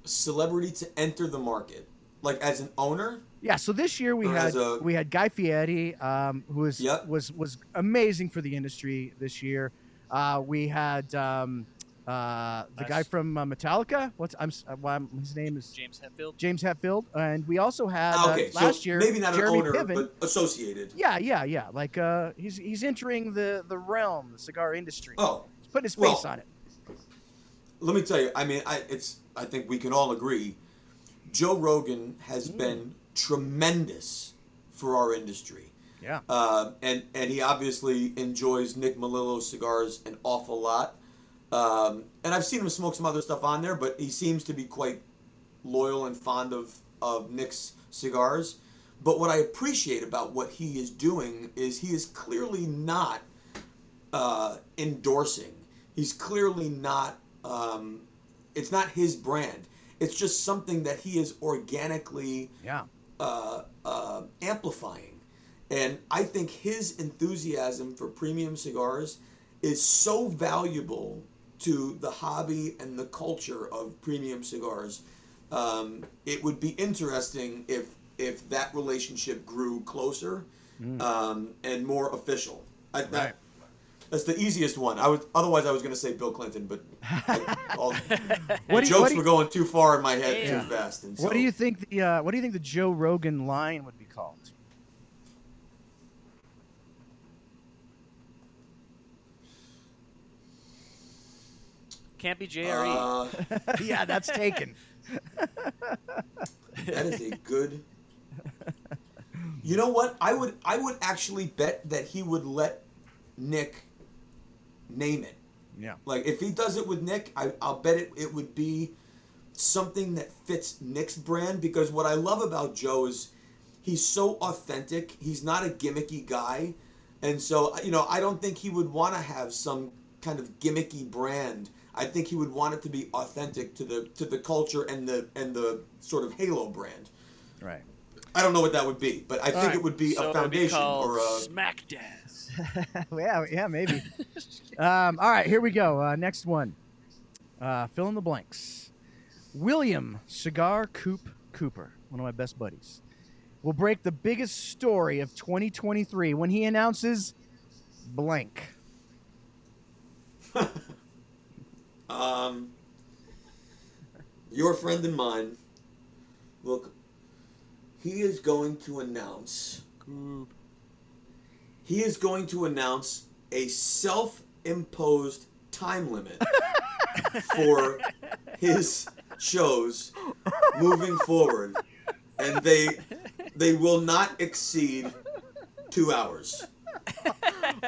Celebrity to enter the market, like as an owner. Yeah, so this year we Or had a- we had Guy Fieri, um, who was Yep. was was amazing for the industry this year. Uh, we had um, uh, the guy from uh, Metallica. What's I'm, uh, well, I'm- his name is James Hetfield. James Hetfield, and we also had Ah, uh, last so year maybe not Jeremy an owner, Piven. but associated. Yeah, yeah, yeah. Like uh, he's he's entering the the realm, the cigar industry. Oh, He's putting his well, face on it. let me tell you. I mean, I it's. I think we can all agree. Joe Rogan has Mm. been tremendous for our industry. Yeah. Um, and and he obviously enjoys Nick Melillo cigars an awful lot. Um, and I've seen him smoke some other stuff on there, but he seems to be quite loyal and fond of of Nick's cigars. But what I appreciate about what he is doing is he is clearly not uh, endorsing. He's clearly not. Um, it's not his brand. It's just something that he is organically Yeah. Uh, uh, amplifying. And I think his enthusiasm for premium cigars is so valuable to the hobby and the culture of premium cigars. Um, it would be interesting if if that relationship grew closer um, and more official. I, that, Right. That's the easiest one. I would otherwise I was going to say Bill Clinton, but I, all, What do you- jokes what do you- were going too far in my head Yeah. too fast. And What do you think the uh, What do you think the Joe Rogan line would be called? Can't be JRE. Uh, yeah, that's taken. that is a good. You know what? I would I would actually bet that he would let Nick name it. Yeah. Like if he does it with Nick, I, I'll bet it it would be something that fits Nick's brand because what I love about Joe is he's so authentic. He's not a gimmicky guy. And so, you know, I don't think he would want to have some kind of gimmicky brand. I think he would want it to be authentic to the to the culture and the and the sort of Halo brand. Right. I don't know what that would be, but I think right. it would be so a it would be foundation or a Smack Daz. yeah, yeah, maybe. um, all right, here we go. Uh, next one. Uh, fill in the blanks. William Cigar Coop Cooper, one of my best buddies, will break the biggest story of 2023 when he announces blank. Um, your friend and mine. Look, he is going to announce. He is going to announce a self-imposed time limit for his shows moving forward, and they they will not exceed two hours.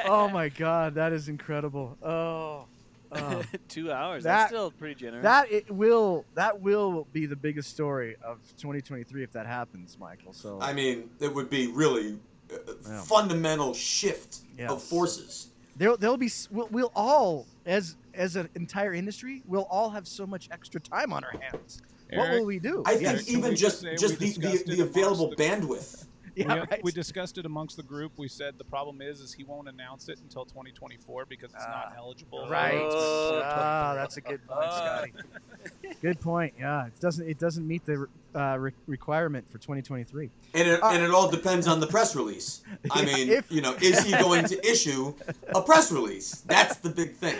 oh my God, that is incredible. Oh. oh. Two hours. That- That's still pretty generous. That it will that will be the biggest story of 2023 if that happens, Michael. So I mean, it would be really a Yeah. fundamental shift of forces. there there'll be we'll, we'll all as as an entire industry we'll all have so much extra time on our hands. what will we do? I think can even just just say just we the, the, the available the- bandwidth. we, right. we discussed it amongst the group. We said the problem is, is he won't announce it until 2024 because it's not eligible. Right. announcement. Ah, that's a good point, Scotty. Good point. Yeah, it doesn't it doesn't meet the uh, re- requirement for 2023. And it, and it all depends on the press release. I Yeah, mean, if- you know, is he going to issue a press release? That's the big thing.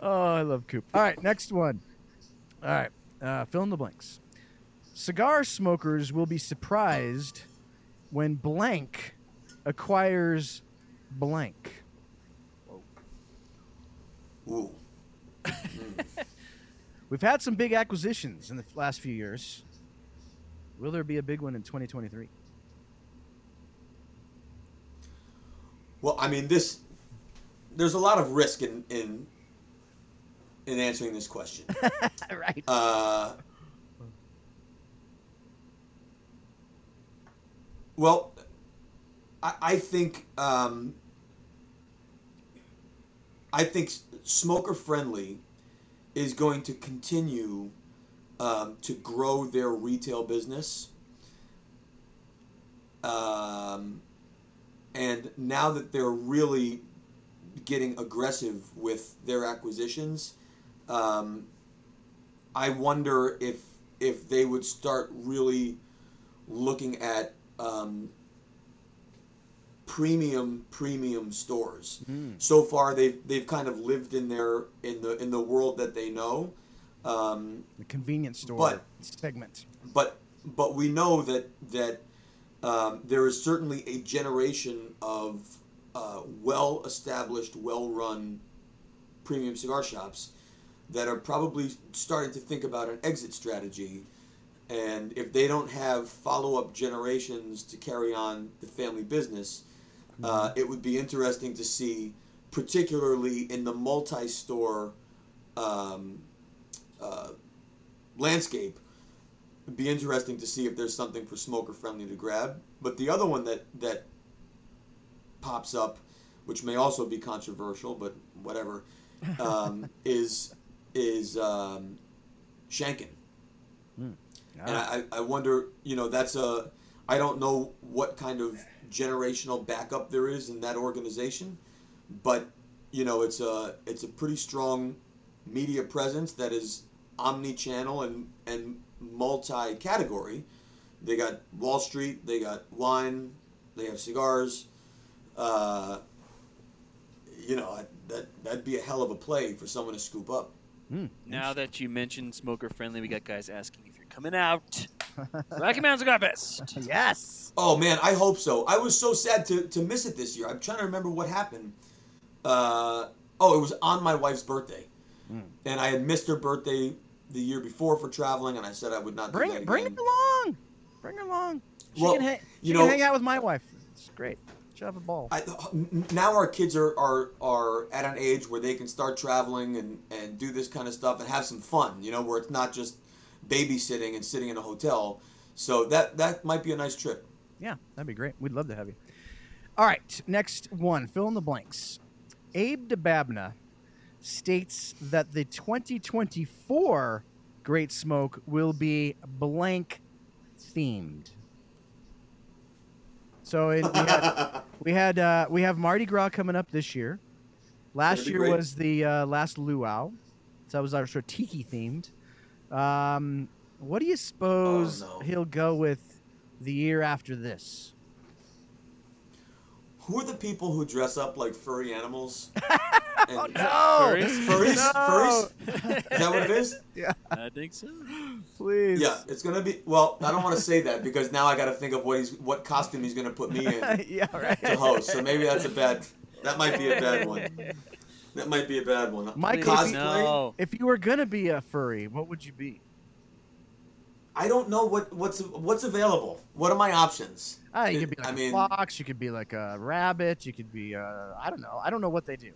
Oh, I love Coop. All right, next one. All right, uh, fill in the blanks. Cigar smokers will be surprised when blank acquires blank. Ooh. We've had some big acquisitions in the last few years. Will there be a big one in 2023? Well, I mean, this. There's a lot of risk in in in answering this question. right. Uh, well, I, I think um, I think Smoker Friendly is going to continue um, to grow their retail business. Um, and now that they're really getting aggressive with their acquisitions, um, I wonder if if they would start really looking at um, premium premium stores. So far, they've they've kind of lived in their in the in the world that they know. Um, The convenience store But- segment. but but we know that that um, there is certainly a generation of uh, well established, well run premium cigar shops that are probably starting to think about an exit strategy. And if they don't have follow up generations to carry on the family business, uh, it would be interesting to see, particularly in the multi store um, uh, landscape, it'd be interesting to see if there's something for smoker friendly to grab. But the other one that that pops up, which may also be controversial, but whatever, um, is is um, Shanken. And I, I wonder, you know, that's a, I don't know what kind of generational backup there is in that organization, but you know, it's a it's a pretty strong media presence that is omni-channel and and multi-category. They got Wall Street, they got wine, they have cigars. Uh, you know, I- that that'd be a hell of a play for someone to scoop up. Now that you mentioned smoker friendly, we got guys asking if you're coming out. Rocky Mountain Cigar Fest. Yes. Oh man, I hope so. I was so sad to, to miss it this year. I'm trying to remember what happened. Uh, oh, it was on my wife's birthday, and I had missed her birthday the year before for traveling, and I said I would not Bring do that bring again. her along. Bring her along. She Well, can, hang, she you can know- hang out with my wife. It's great. She'll have a ball. I, n- now our kids are, are are at an age where they can start traveling and, and do this kind of stuff and have some fun. You know, where it's not just babysitting and sitting in a hotel. So that that might be a nice trip. Yeah, that'd be great. We'd love to have you. All right, next one. Fill in the blanks. Abe Dababneh states that the 2024 Great Smoke will be blank themed. So it, we had we had uh, we have Mardi Gras coming up this year. Last year great. was the uh, last luau, so that was our sort of tiki themed. Um, what do you suppose Oh, no. he'll go with the year after this? Who are the people who dress up like furry animals? And- Oh, Furries? Furries? No. Furries? Is that what it is? Yeah, I think so. please. Yeah, it's gonna be. Well, I don't want to say that because now I got to think of what he's, what costume he's gonna put me in yeah, right. to host. So maybe that's a bad. That might be a bad one. That might be a bad one. Mike, Please, cosplay. no. If you were gonna be a furry, what would you be? I don't know what what's what's available. What are my options? Ah, you could be like I a mean- fox. You could be like a rabbit. You could be. Uh, I don't know. I don't know what they do.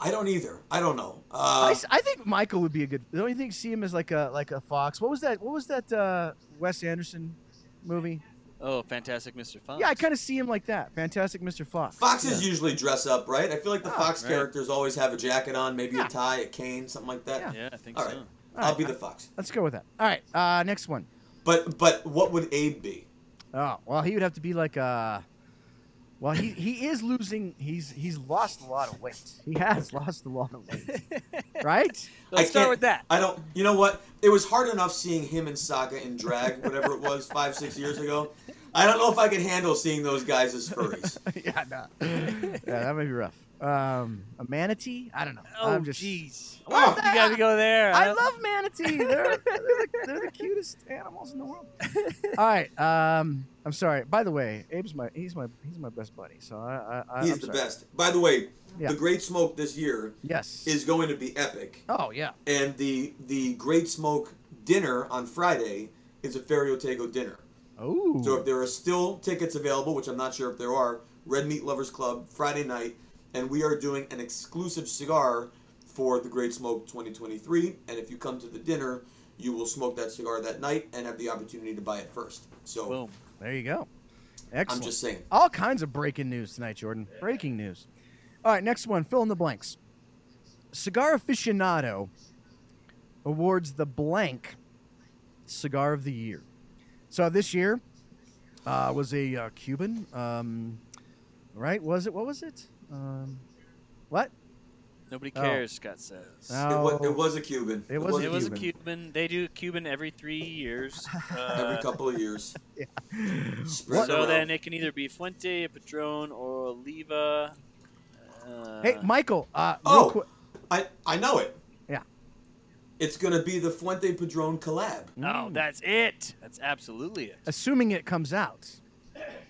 I don't either. I don't know. I, Uh, s- I think Michael would be a good. Don't you think see him as like a like a fox? What was that? What was that uh, Wes Anderson movie? Oh, Fantastic Mr. Fox. Yeah, I kind of see him like that. Fantastic Mr. Fox. Foxes usually dress up, right? I feel like the Ah, fox right. characters always have a jacket on, maybe Yeah. a tie, a cane, something like that. Yeah. Yeah, I think All so. right. All I'll right, be the fox. Let's go with that. All right. Uh, next one. But but what would Abe be? Oh well, he would have to be like uh Well, he, he is losing. He's he's lost a lot of weight. He has lost a lot of weight, right? Let's start with that. I don't. You know what? It was hard enough seeing him and Saga in drag, whatever it was, five six years ago. I don't know if I could handle seeing those guys as furries. yeah, no. yeah, that might be rough. Um, a manatee? I don't know. Oh, I'm just. jeez. Oh, You got to go there. I love manatee. They're, they're, the, they're the cutest animals in the world. All right. Um, I'm sorry. By the way, Abe's my he's my he's my best buddy. So I, I He's I'm the sorry. best. By the way, Yeah. the Great Smoke this year Yes. is going to be epic, oh yeah. and the the Great Smoke dinner on Friday is a Ferio Tego dinner. Oh. So if there are still tickets available, which I'm not sure if there are, Red Meat Lovers Club Friday night, and we are doing an exclusive cigar for the Great Smoke 2023. And if you come to the dinner, you will smoke that cigar that night and have the opportunity to buy it first. So Boom. there you go. I'm just saying. All kinds of breaking news tonight, Jordan. Breaking news. All right, next one. Fill in the blanks. Cigar aficionado awards the blank cigar of the year. So this year uh, was a uh, Cuban, um, right? Was it? What was it? Um, what? Nobody Oh. cares, Scott says. It, was, it was a Cuban. It was it a was Cuban. a Cuban. They do Cuban every three years. every Uh, couple of years. Spread So around. then it can either be Fuente, a Padron, or Oliva. Uh, Hey, Michael. Uh, real Oh. I I know it. Yeah. It's gonna be the Fuente Padron collab. No, that's it. That's absolutely it. Assuming it comes out.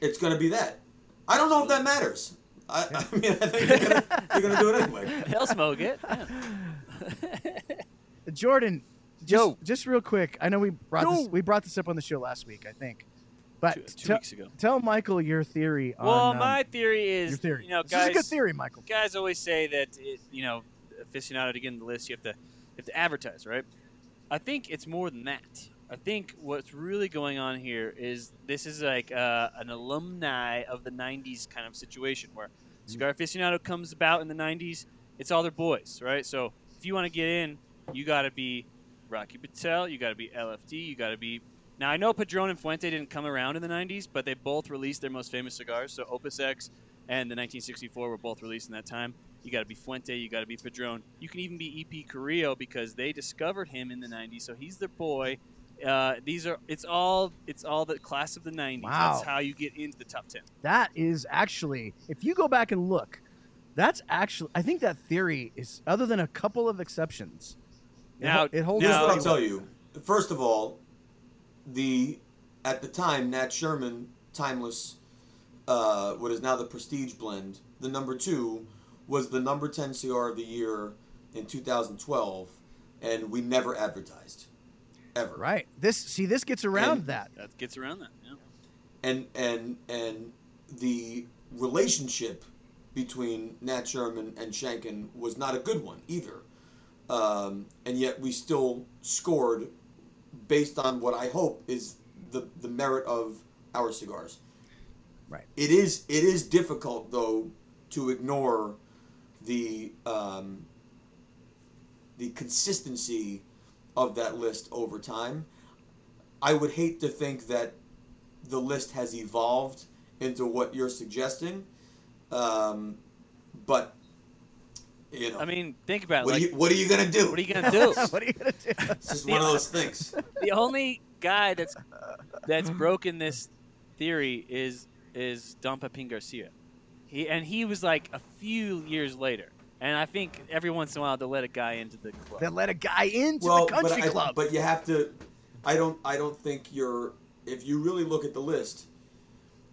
It's gonna be that. I don't know if that matters. I, I mean, I think they're gonna, they're gonna do it anyway. They'll smoke it. yeah. Jordan, just, Yo. just real quick. I know we brought this we brought this up on the show last week, I think. But Two, two tell- weeks ago. tell Michael your theory Well, on um, my theory is, your theory. you know, this guys. is a good theory, Michael. Guys always say that, it, you know, aficionado to get in the list, you have to, you have to advertise, right? I think it's more than that. I think what's really going on here is this is like uh, an alumni of the '90s kind of situation where cigar aficionado comes about in the '90s. It's all their boys, right? So if you want to get in, you got to be Rocky Patel, you got to be LFD, you got to be. Now I know Padron and Fuente didn't come around in the '90s, but they both released their most famous cigars. So Opus X and the 1964 were both released in that time. You got to be Fuente, you got to be Padron. You can even be EP Carrillo because they discovered him in the '90s, so he's their boy. Uh, these are it's all it's all the class of the '90s. Wow. That's how you get into the top ten. That is actually, if you go back and look, that's actually. I think that theory is, other than a couple of exceptions, it, Now- hol- it holds. Here's Now- what I'll well. tell you. First of all, the at the time Nat Sherman Timeless, uh, what is now the Prestige blend, the number two was the number ten cigar of the year in 2012, and we never advertised, ever. Right. This see, this gets around And- that. That gets around that. Yeah. and and and the relationship between Nat Sherman and Shanken was not a good one either. Um, and yet we still scored based on what I hope is the the merit of our cigars. Right. It is it is difficult though to ignore the um, the consistency of that list over time. I would hate to think that the list has evolved into what you're suggesting, um, but you know, I mean, think about it. what, Like, are you, what are you gonna do? what are you gonna do? what are you gonna do? It's just one of those things. the only guy that's that's broken this theory is is Don Pepin Garcia. He and he was like a few years later. And I think every once in a while they'll let a guy into the club. That let a guy into well, the country but I, club. but you have to. I don't. I don't think you're. If you really look at the list,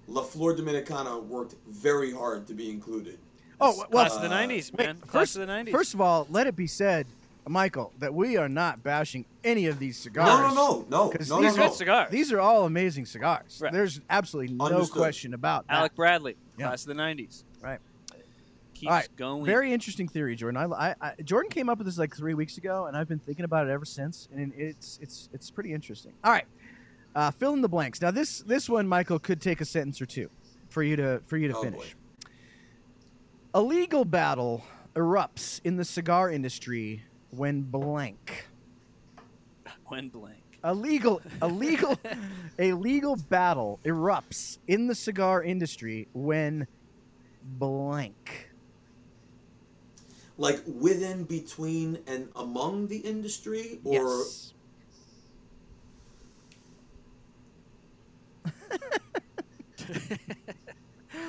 La Flor Dominicana worked very hard to be included. oh well, Class of the Uh, '90s, wait, man. Class first, of the '90s. first of all, let it be said, Michael, that we are not bashing any of these cigars. No, no, no, no, 'Cause no, these no, are no. good cigars. These are all amazing cigars. Right. There's absolutely no Understood. question about that. Alec Bradley, Yeah. class of the '90s. Right. Keeps All right. going. Very interesting theory, Jordan. I, I, I, Jordan came up with this like three weeks ago, and I've been thinking about it ever since, and it's it's it's pretty interesting. All right, uh, fill in the blanks. Now this this one, Michael, could take a sentence or two for you to for you to Oh, finish. boy. A legal battle erupts in the cigar industry when blank. when blank. A legal, a legal, a legal battle erupts in the cigar industry when blank. Like within, between, and among the industry, or yes.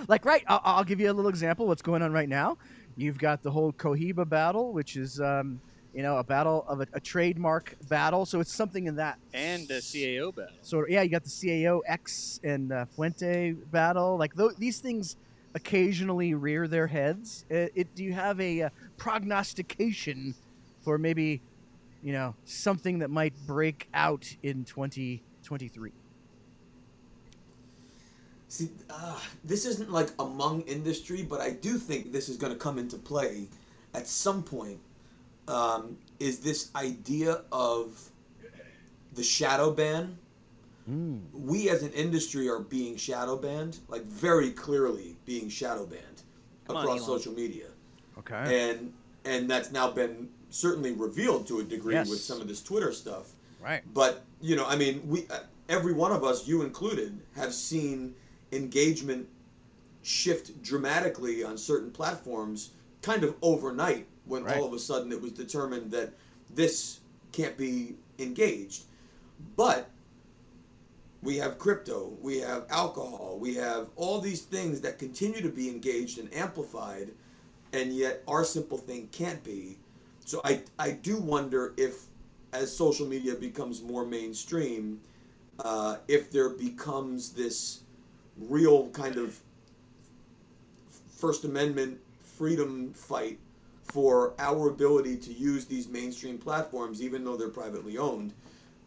like right, I'll, I'll give you a little example. What's going on right now? You've got the whole Cohiba battle, which is um, you know a battle of a, a trademark battle. So it's something in that and a CAO battle. So yeah, you got the CAO X and uh, Fuente battle. Like th- these things occasionally rear their heads. It, it, do you have a uh, prognostication for maybe, you know, something that might break out in 2023? See, uh, this isn't like among industry, but I do think this is going to come into play at some point. Um, is this idea of the shadow ban? Mm. We as an industry are being shadow banned, like very clearly being shadow banned Come across Elon. social media, Okay. and and that's now been certainly revealed to a degree Yes. with some of this Twitter stuff. right. But you know, I mean, we uh, every one of us, you included, have seen engagement shift dramatically on certain platforms, kind of overnight, when Right. all of a sudden it was determined that this can't be engaged. But we have crypto, we have alcohol, we have all these things that continue to be engaged and amplified, and yet our simple thing can't be. So I, I do wonder if, as social media becomes more mainstream, uh, if there becomes this real kind of First Amendment freedom fight for our ability to use these mainstream platforms, even though they're privately owned,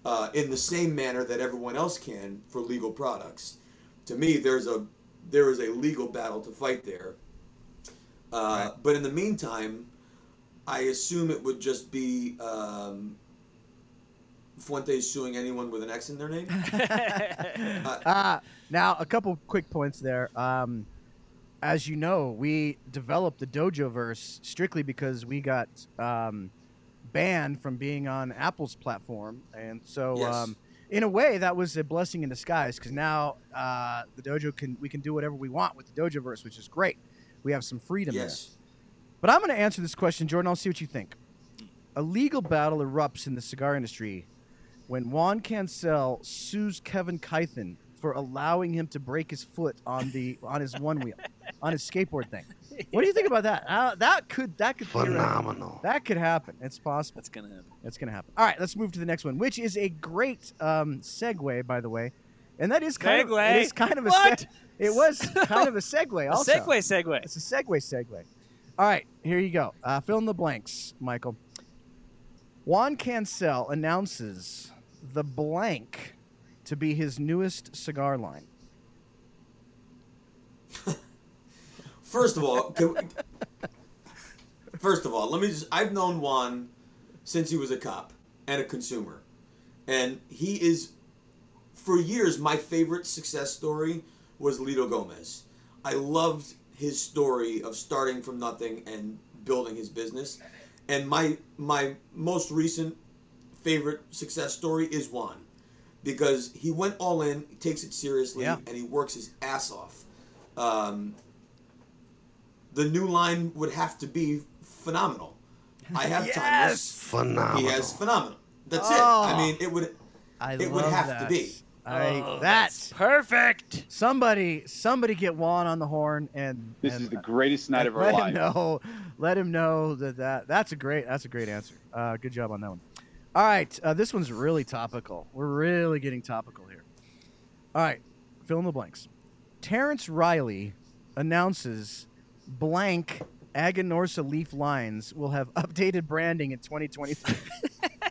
uh, in the same manner that everyone else can for legal products. To me, there's a there is a legal battle to fight there. Uh, But in the meantime, I assume it would just be um, Fuentes suing anyone with an X in their name. Uh, now, a couple quick points there. Um, as you know, we developed the Dojo verse strictly because we got um, banned from being on Apple's platform, and so Yes. um, in a way, that was a blessing in disguise because now uh, the Dojo can we can do whatever we want with the Dojo verse, which is great. We have some freedom there. But I'm going to answer this question, Jordan. I'll see what you think. A legal battle erupts in the cigar industry when Juan Cancel sues Kevin Kythen for allowing him to break his foot on the on his one wheel, on his skateboard thing. What do you think about that? Uh, that could that could phenomenal. That could happen. It's possible. That's gonna happen. That's going to happen. All right, let's move to the next one, which is a great um, segue, by the way, and that is kind of it is kind of a What? se- it was kind of a segue. A segue, segue. it's a segue segue. All right, here you go. Uh, fill in the blanks, Michael. Juan Cancel announces the blank to be his newest cigar line. First of all, can we- first of all, let me just. I've known Juan since he was a cop and a consumer, and he is, for years, my favorite success story was Litto Gomez. I loved his story of starting from nothing and building his business, and my my most recent favorite success story is Juan, because he went all in, takes it seriously, Yeah. and he works his ass off. Um, the new line would have to be phenomenal. I have timeless. Phenomenal. He has phenomenal. That's it. Oh. I mean, it would. I It would love have to be. I, Oh, that that's perfect. somebody somebody get Juan on the horn and This and, is the greatest night of our let life. him know. Let him know that, that that's a great that's a great answer. Uh, good job on that one. All right, uh, this one's really topical. We're really getting topical here. All right, fill in the blanks. Terence Reilly announces blank Aganorsa leaf lines will have updated branding in 2023.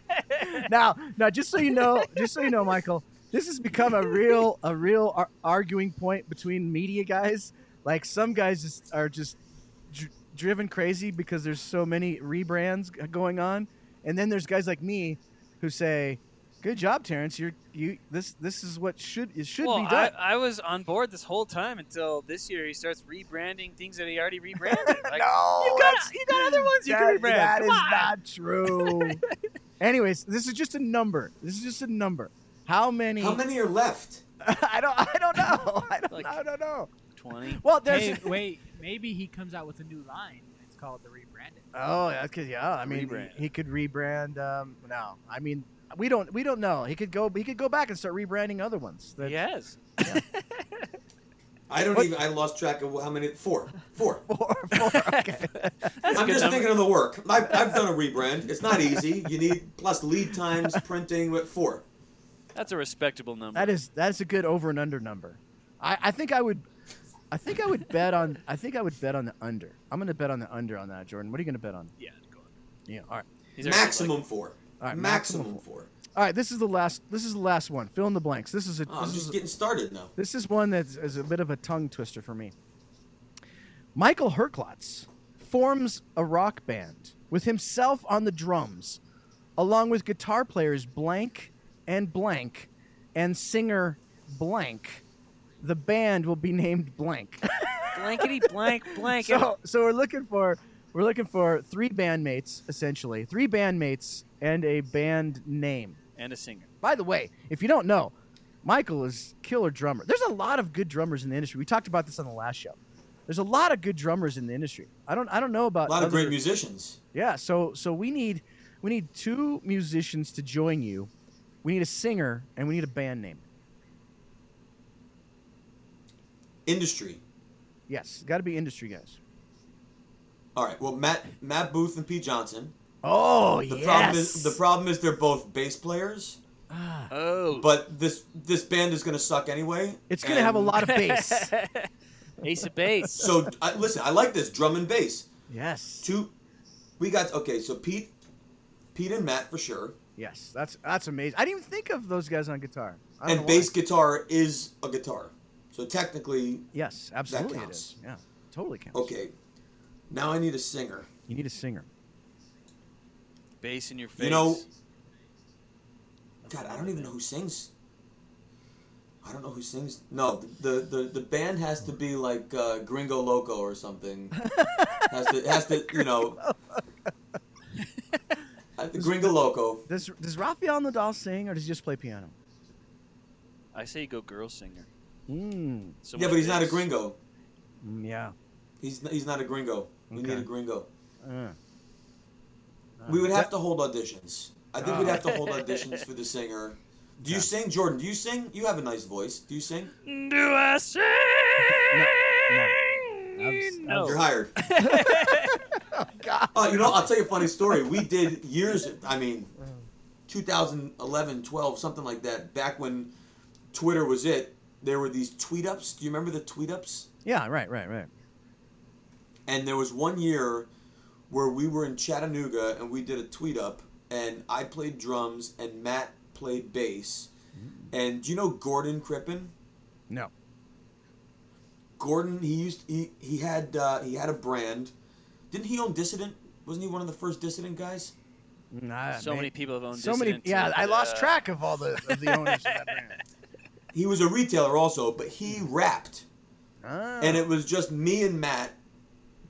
now, now, just so you know, just so you know, Michael, this has become a real, a real ar- arguing point between media guys. Like some guys just are just dr- driven crazy because there's so many rebrands going on, and then there's guys like me who say, "Good job, Terence. You're you. This this is what should it should well, be done." I, I was on board this whole time until this year he starts rebranding things that he already rebranded. Like, no, you got you got other ones you can rebrand. that Come is on. not true. Anyways, this is just a number. This is just a number. How many? How many are left? I don't. I don't know. I don't. Like- I don't know. Twenty. Well, there's. Hey, wait, maybe he comes out with a new line. It's called the rebranded. Oh, yeah, 'cause- yeah. I mean, he, he could rebrand. Um, no, I mean, we don't. We don't know. He could go. He could go back and start rebranding other ones. That, He has. I don't What? even. I lost track of how many. Four. Four. Four, four, okay. That's a I'm just number. thinking of the work. I've, I've done a rebrand. It's not easy. You need plus lead times, printing. But four. That's a respectable number. that is that is a good over and under number. I, I think I would. I think I would bet on. I think I would bet on the under. I'm going to bet on the under on that, Jordan. What are you going to bet on? Yeah, go on. Yeah. All right. He's already, Maximum four. All right. Maximum four. All right. This is the last. This is the last one. Fill in the blanks. This is a. Oh, I'm just is, getting started now. this is one that is a bit of a tongue twister for me. Michael Herklots forms a rock band with himself on the drums, along with guitar players blank and blank, and singer blank. The band will be named blank. blankety blank blank. so, so we're looking for we're looking for three bandmates essentially, three bandmates and a band name. and a singer. By the way, if you don't know, Michael is killer drummer. There's a lot of good drummers in the industry. We talked about this on the last show. There's a lot of good drummers in the industry. I don't I don't know about A lot of great musicians. Yeah, so so we need we need two musicians to join you. We need a singer and we need a band name. Industry. Yes, got to be industry guys. All right. Well, Matt Matt Booth and Pete Johnson. Oh The yes. problem is the problem is they're both bass players, ah. Oh, but this this band is going to suck anyway. it's gonna have a lot of bass. ace of bass. So I, listen, I like this drum and bass. yes. Two, we got okay. So Pete, Pete and Matt for sure, Yes, that's that's amazing. I didn't even think of those guys on guitar. I and know why. bass guitar is a guitar. So technically, Yes, absolutely it counts. Yeah, totally counts. okay. Now I need a singer. You need a singer. Bass in your face. You know, God, I don't even know who sings. I don't know who sings. No, the the, the band has to be like uh, Gringo Loco or something. has to has to you know. Gringo Loco. Does does Rafael Nodal sing or does he just play piano? I say go girl singer. Mm, So yeah, but he's not a gringo. mm, yeah. He's he's not a gringo. We Okay. need a gringo. Uh. We would Uh, have to hold auditions. I think we'd Oh. have to hold auditions for the singer. Do you Okay. sing, Jordan? Do you sing? You have a nice voice. Do you sing? Do I sing? Abs- No. You're hired. Oh God. Oh, you know, I'll tell you a funny story. We did years, I mean, 2011, 12, something like that, back when Twitter was it, there were these tweet ups. Do you remember the tweet ups? Yeah, right, right, right. And there was one year where we were in Chattanooga and we did a tweet up, and I played drums and Matt played bass. And do you know Gordon Crippen? No. Gordon, he used he he had uh, he had a brand. Didn't he own Dissident? Wasn't he one of the first Dissident guys? Nah, So man. many people have owned So many. Yeah, and, I lost uh, track of all the of the owners of that brand. He was a retailer also, but he rapped. Ah. and it was just me and Matt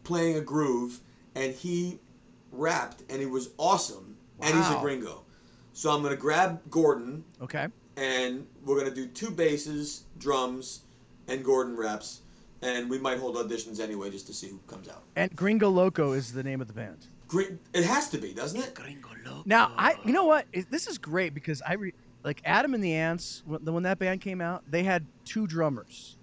playing a groove, and he rapped, and he was awesome, wow. and he's a gringo. So I'm gonna grab Gordon, okay. and we're gonna do two basses, drums, and Gordon raps, and we might hold auditions anyway just to see who comes out. And Gringo Loco is the name of the band. Gr- It has to be, doesn't it? Gringo Loco. Now, I you know what? This is great because I re, like Adam and the Ants when, when that band came out, they had two drummers.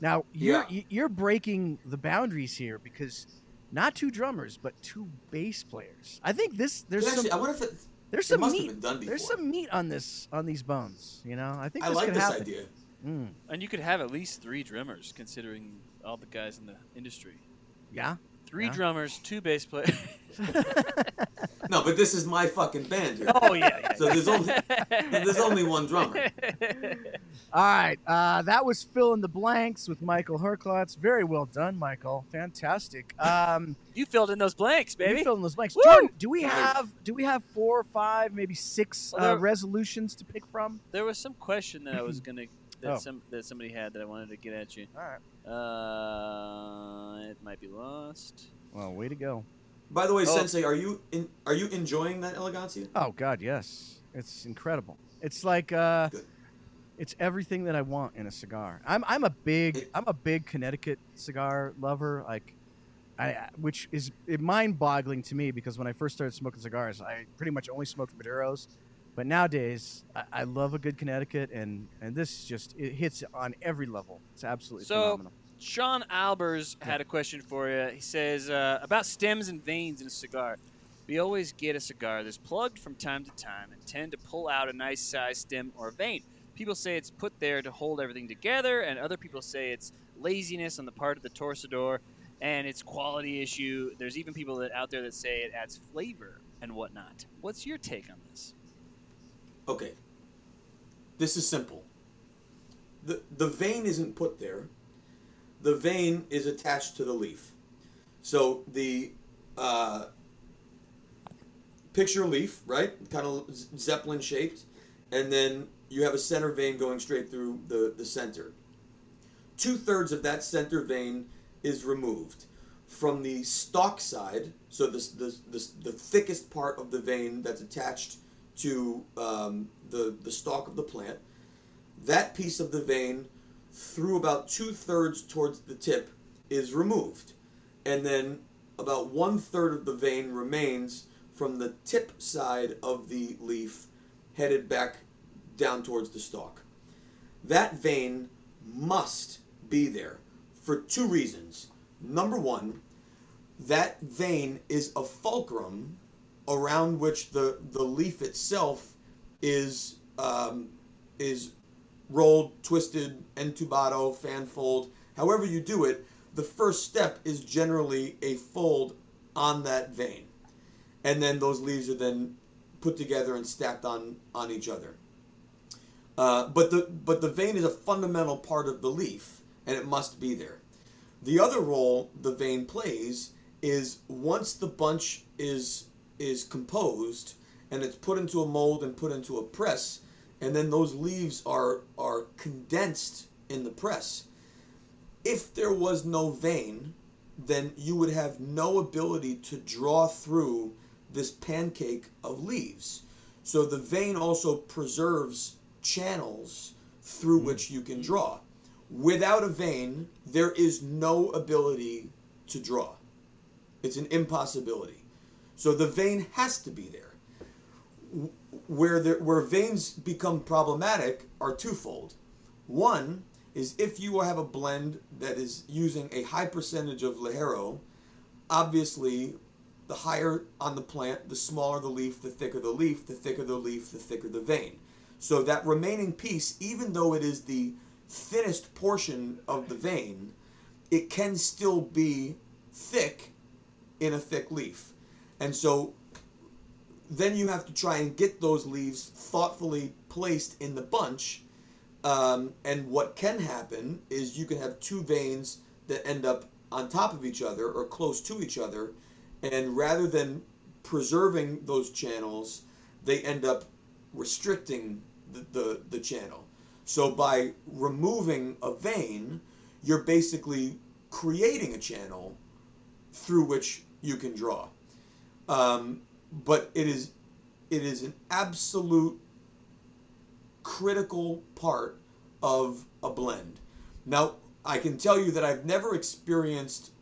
Now you're Yeah. you're breaking the boundaries here because not two drummers but two bass players. I think this there's But actually, some I wonder if it, there's it some must meat. have been done. There's some meat on this on these bones. You know, I think I this like could this happen. idea. Mm, And you could have at least three drummers, considering all the guys in the industry. yeah. Three Yeah. drummers, two bass players. No, but this is my fucking band here. oh yeah, yeah. So there's only there's only one drummer. All right, uh, that was fill in the blanks with Michael Herklots. Very well done, Michael. Fantastic. Um, you filled in those blanks, baby. You filled in those blanks. Woo! Jordan, do we have do we have four or five, maybe six Well, uh, resolutions to pick from? There was some question that I was gonna that Oh. some that somebody had that I wanted to get at you. All right. Uh, it might be lost. Well, way to go. By the way, Oh. Sensei, are you in, are you enjoying that elegancia? Oh God, yes, it's incredible. It's like uh, it's everything that I want in a cigar. I'm I'm a big I'm a big Connecticut cigar lover. Like, I I- which is mind-boggling to me because when I first started smoking cigars, I pretty much only smoked Maduros. But nowadays, I, I love a good Connecticut, and and this just it hits on every level. It's absolutely So, phenomenal. Sean Albers had a question for you. He says uh, about stems and veins in a cigar. We always get a cigar that's plugged from time to time and tend to pull out a nice size stem or vein. People say it's put there to hold everything together, and other people say it's laziness on the part of the torcedor and it's quality issue. There's even people that out there that say it adds flavor and whatnot. What's your take on this? Okay. This is simple. The the vein isn't put there. The vein is attached to the leaf. So the uh, picture leaf, right? Kind of zeppelin shaped, and then you have a center vein going straight through the, the center. Two thirds of that center vein is removed from the stalk side, so this the, the, the thickest part of the vein that's attached to um, the, the stalk of the plant. That piece of the vein, through about two thirds towards the tip, is removed. And then about one third of the vein remains from the tip side of the leaf, headed back down towards the stalk. That vein must be there for two reasons. Number one, that vein is a fulcrum around which the, the leaf itself is um, is rolled, twisted, entubado, fan fold. However you do it, the first step is generally a fold on that vein, and then those leaves are then put together and stacked on on each other. Uh, but the but the vein is a fundamental part of the leaf, and it must be there. The other role the vein plays is once the bunch is is composed and it's put into a mold and put into a press, and then those leaves are are condensed in the press. If there was no vein, then you would have no ability to draw through this pancake of leaves. So the vein also preserves channels through mm. which you can draw. Without a vein, there is no ability to draw. It's an impossibility. So the vein has to be there. Where there, where veins become problematic are twofold. One is if you have a blend that is using a high percentage of Ligero, obviously the higher on the plant, the smaller the leaf, the thicker the leaf, the thicker the leaf, the thicker the vein. So that remaining piece, even though it is the thinnest portion of the vein, it can still be thick in a thick leaf. And so then you have to try and get those leaves thoughtfully placed in the bunch. Um, and what can happen is you can have two veins that end up on top of each other or close to each other. And rather than preserving those channels, they end up restricting the, the, the channel. So by removing a vein, you're basically creating a channel through which you can draw. Um, but it is it is an absolute critical part of a blend. Now, I can tell you that I've never experienced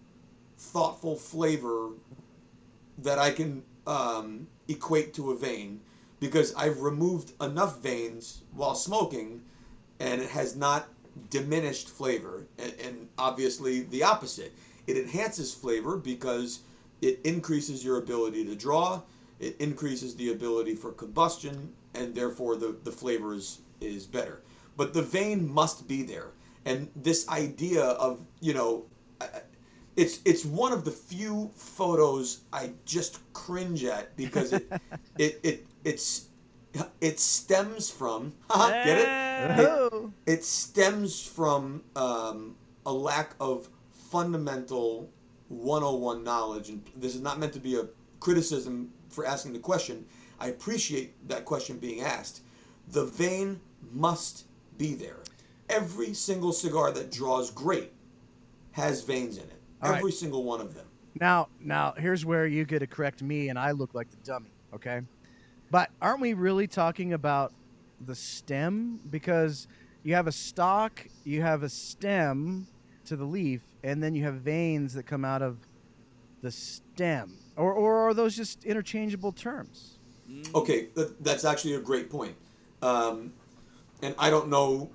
thoughtful flavor that I can um, equate to a vein because I've removed enough veins while smoking and it has not diminished flavor. And, and obviously, the opposite. It enhances flavor because it increases your ability to draw, it increases the ability for combustion, and therefore the, the flavor is, is better. But the vein must be there. And this idea of, you know, it's it's one of the few photos I just cringe at because it it, it it's it stems from get it? it it stems from um, a lack of fundamental 101 knowledge and this is not meant to be a criticism for asking the question I appreciate that question being asked the vein must be there every single cigar that draws great has veins in it All right. every single one of them Now, now here's where you get to correct me, and I look like the dummy. Okay, but aren't we really talking about the stem? Because you have a stalk, you have a stem to the leaf, and then you have veins that come out of the stem. Or, or are those just interchangeable terms? Okay, th- that's actually a great point. Um, and I don't know.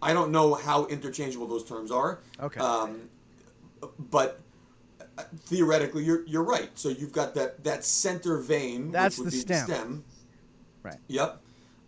I don't know how interchangeable those terms are. Okay. Um, but uh, theoretically, you're you're right. So you've got that that center vein. That's which would the be stem. stem. Right. Yep.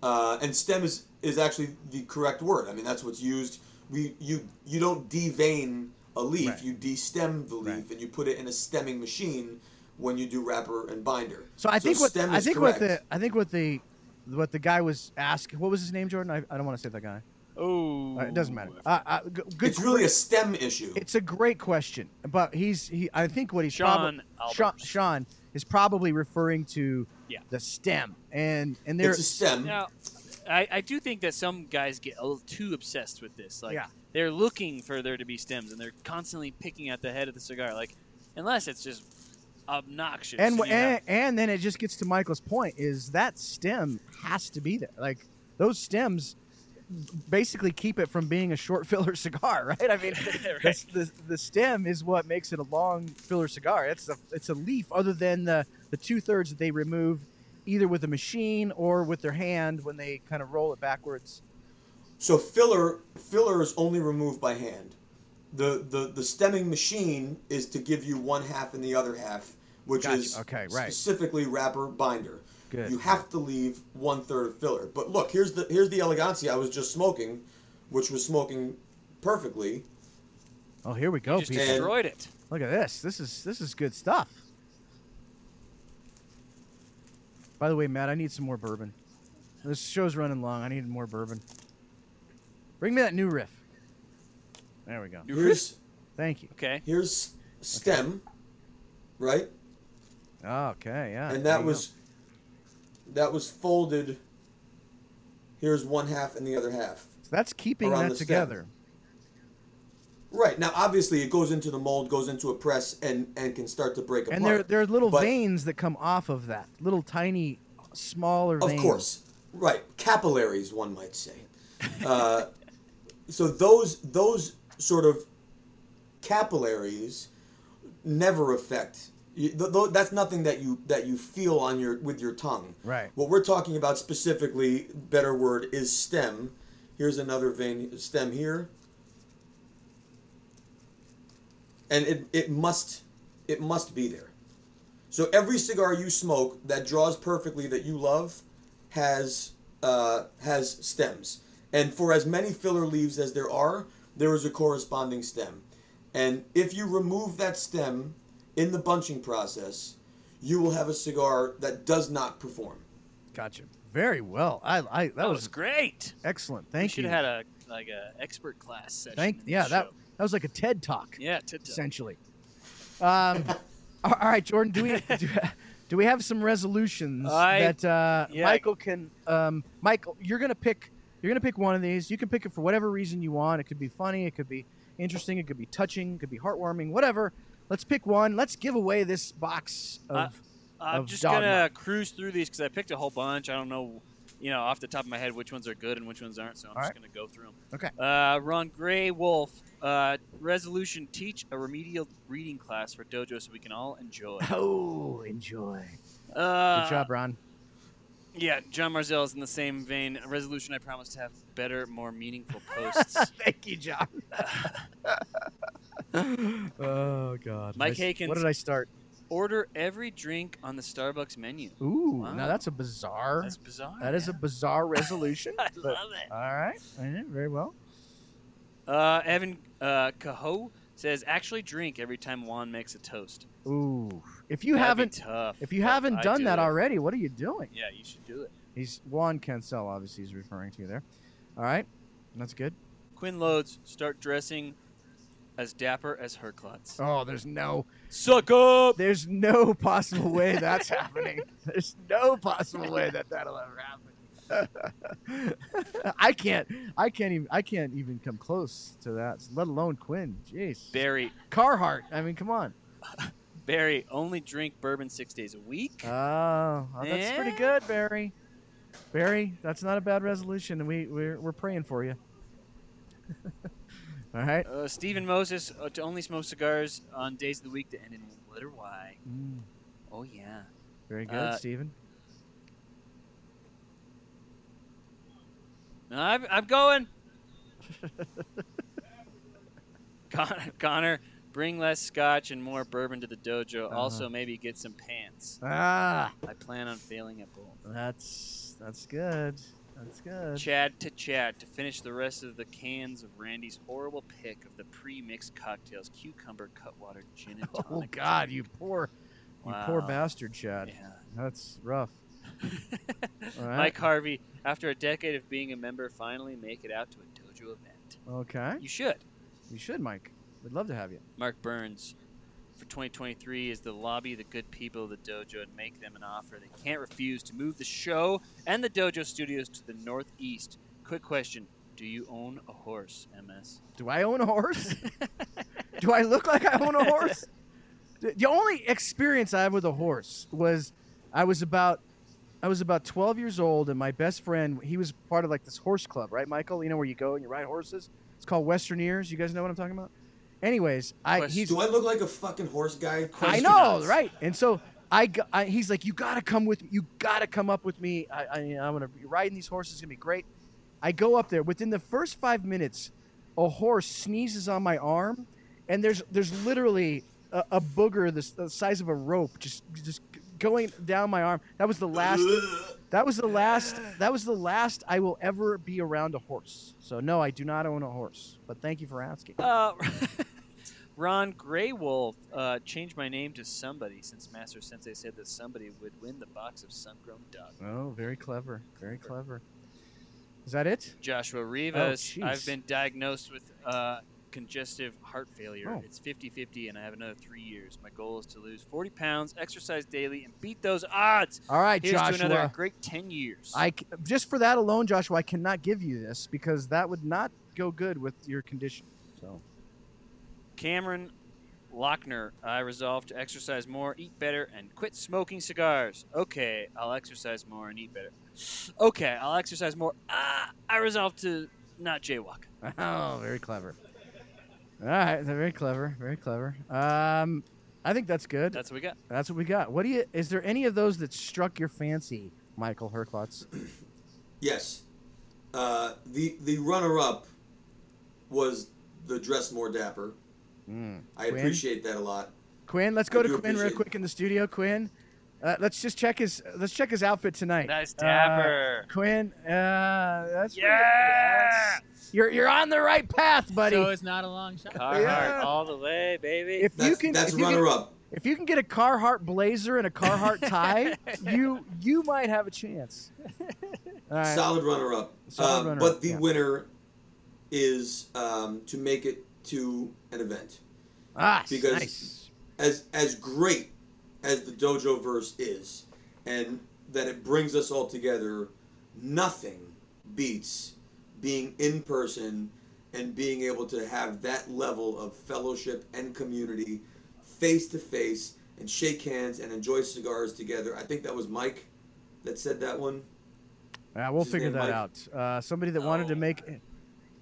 Uh, and stem is is actually the correct word. I mean, that's what's used. We you you don't devein a leaf. Right. You destem the leaf, Right. and you put it in a stemming machine when you do wrapper and binder. So I think what stem I think correct. what the I think what the what the guy was asking. What was his name, Jordan? I, I don't want to say that guy. Oh, Uh, it doesn't matter. Uh, uh, good. it's really a stem issue. It's a great question, but he's he. I think what he's Sean probably Sean, Sean is probably referring to Yeah. the stem, and and there. it's a stem. Now, I, I do think that some guys get a little too obsessed with this. Like, Yeah. They're looking for there to be stems, and they're constantly picking at the head of the cigar. Like, unless it's just obnoxious. and, you and and then it just gets to Michael's point: is that stem has to be there? Like those stems basically keep it from being a short filler cigar, right? I mean, that's the the stem is what makes it a long filler cigar. It's a it's a leaf, other than the the two thirds that they remove, either with a machine or with their hand when they kind of roll it backwards. So filler filler is only removed by hand. The, the the stemming machine is to give you one half and the other half, which Gotcha. is Okay, right. specifically wrapper binder. Good. You have to leave one third of filler. But look, here's the here's the elegancia I was just smoking, which was smoking perfectly. Oh, here we go, just people. destroyed it. Look at this. This is this is good stuff. By the way, Matt, I need some more bourbon. This show's running long. I need more bourbon. Bring me that new riff. There we go. Here's Thank you. Okay. here's stem, right? Okay, yeah. and that you was that was folded. Here's one half and the other half. So that's keeping around that the stem. together. Right now, obviously, it goes into the mold, goes into a press, and and can start to break apart. And there there are little But- veins that come off of that. Little tiny smaller Of veins. course, right? Capillaries, one might say. Uh, so those those sort of capillaries never affect. You, th- th- that's nothing that you that you feel on your with your tongue. Right. What we're talking about specifically, better word is stem. Here's another vein stem here. And it, it must it must be there. So every cigar you smoke that draws perfectly that you love has uh, has stems. And for as many filler leaves as there are, there is a corresponding stem. And if you remove that stem in the bunching process, you will have a cigar that does not perform. Gotcha. Very well. I, I that, That was, was great. excellent. We Thank should you. have had a like a expert class session. Thank yeah, that show. that was like a TED talk. Yeah, TED Talk. essentially. Um, all right, Jordan. Do we do, do we have some resolutions I- that uh, yeah. Michael can? Um, Michael, you're gonna pick. You're gonna pick one of these. You can pick it for whatever reason you want. It could be funny. It could be interesting. It could be touching. It could be heartwarming. Whatever. Let's pick one. Let's give away this box of. Uh, I'm just Dogma. gonna cruise through these because I picked a whole bunch. I don't know, you know, off the top of my head which ones are good and which ones aren't. So I'm All just right. gonna go through them. Okay. Uh, Ron Gray Wolf. Uh, resolution: Teach a remedial reading class for Dojo so we can all enjoy. oh, enjoy. Uh, Good job, Ron. Yeah, John Marzell is in the same vein. A resolution: I promise to have better, more meaningful posts. Thank you, John. oh God. Mike What did I- Hakens. What did I start? Order every drink on the Starbucks menu. Ooh, Wow. now that's a bizarre. That's bizarre. That is a bizarre resolution. I but- love it. All right. All right, Very well. Uh, Evan uh, Caho says, "Actually, drink every time Juan makes a toast." Ooh. If you That'd haven't tough, if you haven't I done do that it. already, what are you doing? yeah, you should do it. He's Juan Cancel, obviously he's referring to you there. All right. That's good. Quinn Loads start dressing as dapper as Herklots. Oh, there's no Suck up. there's no possible way that's happening. There's no possible way that that'll ever happen. I can't I can't even I can't even come close to that, let alone Quinn. Jeez. Barry Carhart. I mean, come on. Barry, only drink bourbon six days a week. Oh, that's pretty Eh? good, Barry. Barry, that's not a bad resolution, and we we're, we're praying for you. All right. Uh, Stephen Moses uh, to only smoke cigars on days of the week that end in letter Y. Mm, Oh yeah. very good, Uh, Stephen. I'm, I'm going. Con- Connor, bring less scotch and more bourbon to the dojo. Uh-huh. Also, maybe get some pants. Ah, I plan on failing at both. that's that's good. That's good. Chad to Chad to finish the rest of the cans of Randy's horrible pick of the pre-mixed cocktails: cucumber, cutwater, gin and tonic. Oh God, you poor, you poor bastard, Chad. Yeah. That's rough. Right. Mike Harvey, after a decade of being a member, finally make it out to a dojo event. Okay. You should. You should, Mike. We'd love to have you. Mark Burns, for 2023, is the lobby the good people of the dojo and make them an offer they can't refuse to move the show and the dojo studios to the northeast. Quick question: Do you own a horse, MS? Do I own a horse? Do I look like I own a horse? The the only experience I have with a horse was I was about I was about 12 years old and my best friend he was part of like this horse club, right, Michael? You know where you go and you ride horses? It's called Western Ears. You guys know what I'm talking about? Anyways, I he's Do I look like a fucking horse guy? I know, right? And so I—he's like, you got to come with me. You got to come up with me. I, I, I'm gonna be riding these horses. It's gonna be great. I go up there. Within the first five minutes, a horse sneezes on my arm, and there's there's literally a, a booger the, the size of a rope just just going down my arm. That was the last. That was the last. That was the last I will ever be around a horse. So no, I do not own a horse. But thank you for asking. Uh, Ron Greywolf uh, changed my name to somebody since Master Sensei said that somebody would win the box of sun-grown duck. Oh, very clever. Very clever. Is that it? Joshua Rivas, jeez. I've been diagnosed with uh, congestive heart failure. Oh. It's 50 50, and I have another three years. My goal is to lose 40 pounds, exercise daily, and beat those odds. All right, Here's to another great 10 years. I, just for that alone, Joshua, I cannot give you this because that would not go good with your condition. So Cameron Lochner, I resolved to exercise more, eat better, and quit smoking cigars. Okay, I'll exercise more and eat better. Okay, I'll exercise more. Ah, I resolved to not jaywalk. Oh, very clever. All right, they're very clever, very clever. Um, I think that's good. That's what we got. That's what we got. What do you? Is there any of those that struck your fancy, Michael Herklots? Yes. Uh, the the runner up was the dress more dapper. Mm. I Quinn? appreciate that a lot. Quinn, let's go I to Quinn real appreciate- quick in the studio. Quinn, uh, let's just check his. Let's check his outfit tonight. Nice Uh. Quinn, uh, that's pretty- Yeah! that's- you're you're on the right path, buddy. So it's not a long shot. Carhartt Yeah. all the way, baby. if you can, that's if you runner can, up. If you can get a Carhartt blazer and a Carhartt tie, you you might have a chance. All right. Solid runner up. Solid Um, runner-up, but the yeah. winner is um, to make it to an event. Ah, because nice. as as great as the dojo verse is and that it brings us all together nothing beats being in person and being able to have that level of fellowship and community face to face and shake hands and enjoy cigars together i think that was mike that said that one Yeah, we'll figure that Mike? out. Uh, somebody that wanted to Oh. make.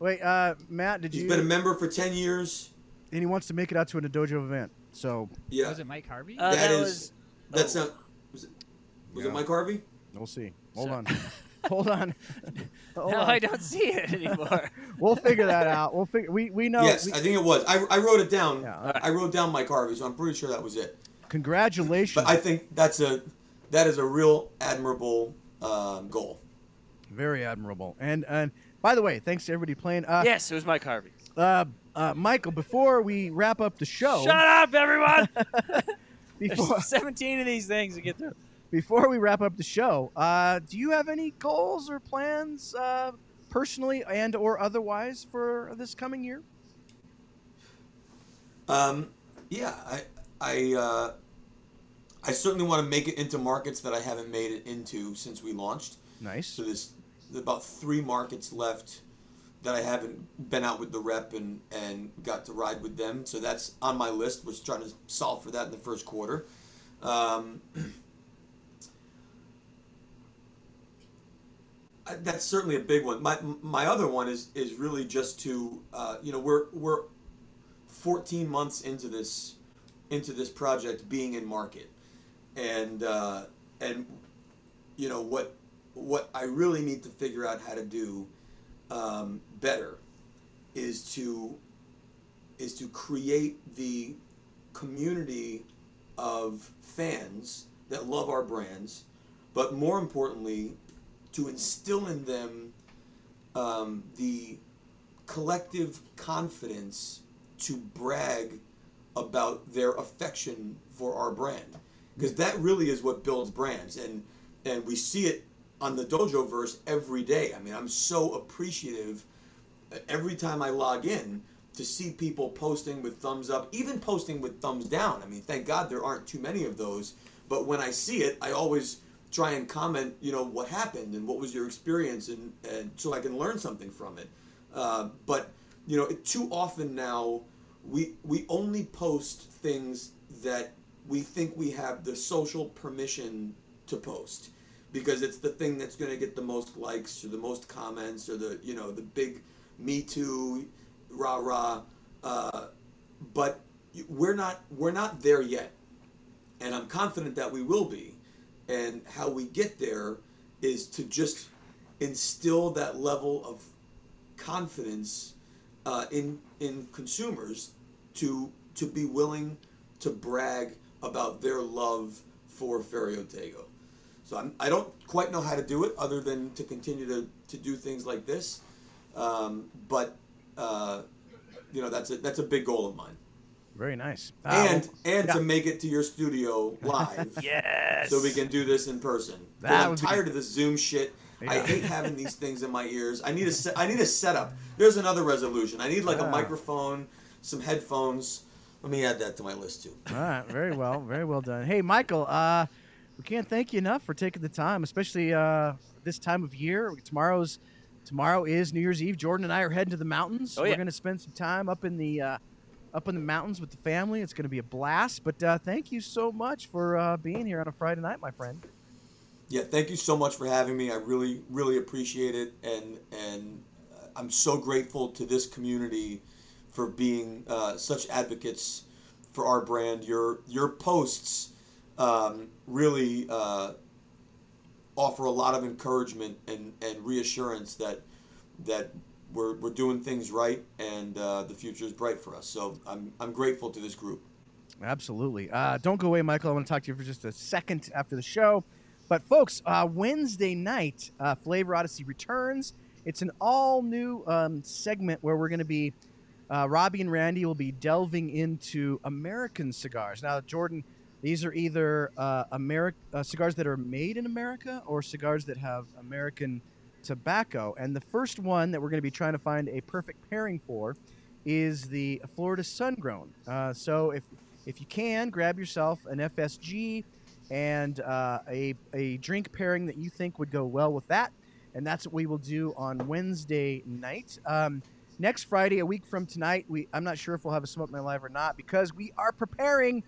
Wait, uh, Matt, did he's you? been a member for 10 years and he wants to make it out to an dojo event. So yeah Was it Mike Harvey? Uh, that that is was- that's oh. not was it was Yeah. it mike harvey we'll see. Hold So- on. Hold on. Hold no, on. I don't see it anymore. We'll figure that out. We'll figure. We we know. yes, we- I think it was. I, I wrote it down. Yeah, all right. I wrote down Mike Harvey, so I'm pretty sure that was it. congratulations. But I think that's a that is a real admirable um, goal. Very admirable. And and by the way, thanks to everybody playing. Uh, yes, it was Mike Harvey. uh, uh, Michael, before we wrap up the show, Shut up, everyone! before There's 17 of these things to get through. before we wrap up the show, uh, do you have any goals or plans, uh, personally and or otherwise, for this coming year? Um, yeah, I I uh, I certainly want to make it into markets that I haven't made it into since we launched. Nice. So there's, there's about three markets left that I haven't been out with the rep and and got to ride with them. So that's on my list. We're trying to solve for that in the first quarter. Um, that's certainly a big one. My my other one is is really just to uh, you know we're we're 14 months into this into this project being in market, and uh, and you know what what I really need to figure out how to do um, better is to is to create the community of fans that love our brands, but more importantly, to instill in them um, the collective confidence to brag about their affection for our brand. Because that really is what builds brands and and we see it on the dojo verse every day. I mean i'm so appreciative uh, every time i log in to see people posting with thumbs up even posting with thumbs down. I mean thank god there aren't too many of those. But when i see it i always try and comment you know what happened and what was your experience and, and so i can learn something from it. Uh, but you know too often now we we only post things that we think we have the social permission to post because it's the thing that's going to get the most likes or the most comments or the you know the big me too rah rah uh, but we're not we're not there yet and i'm confident that we will be and how we get there is to just instill that level of confidence uh, in in consumers to to be willing to brag about their love for Ferio Tego. So I'm, I don't quite know how to do it other than to continue to, to do things like this. Um, but uh, you know that's a that's a big goal of mine. Very nice. And Uh, and yeah. to make it to your studio live. Yes. So we can do this in person. I'm would be- tired of this Zoom shit. I hate having these things in my ears. I need a se- I need a setup. There's another resolution. I need like Yeah. a microphone, some headphones. Let me add that to my list too. All right, very well, very well done. Hey, Michael, uh, we can't thank you enough for taking the time, especially uh, this time of year. Tomorrow's tomorrow is New Year's Eve. Jordan and I are heading to the mountains. Oh, We're going to spend some time up in the uh, up in the mountains with the family. It's going to be a blast. But uh, thank you so much for uh, being here on a Friday night, my friend. Yeah, thank you so much for having me. I really, really appreciate it, and and uh, I'm so grateful to this community for being uh, such advocates for our brand. Your your posts um, really uh, offer a lot of encouragement and, and reassurance that that we're, we're doing things right and uh, the future is bright for us. So I'm I'm grateful to this group. Absolutely. Uh, don't go away, Michael. I want to talk to you for just a second after the show. But, folks, uh, Wednesday night, uh, Flavor Odyssey returns. It's an all new um, segment where we're going to be, uh, Robbie and Randy will be delving into American cigars. Now, Jordan, these are either uh, uh, cigars that are made in America or cigars that have American tobacco. And the first one that we're going to be trying to find a perfect pairing for is the Florida Sungrown. Uh, so if if you can, grab yourself an FSG and uh, a a drink pairing that you think would go well with that, and that's what we will do on Wednesday night. Um, next Friday, a week from tonight, we I'm not sure if we'll have a smoke night live or not because we are preparing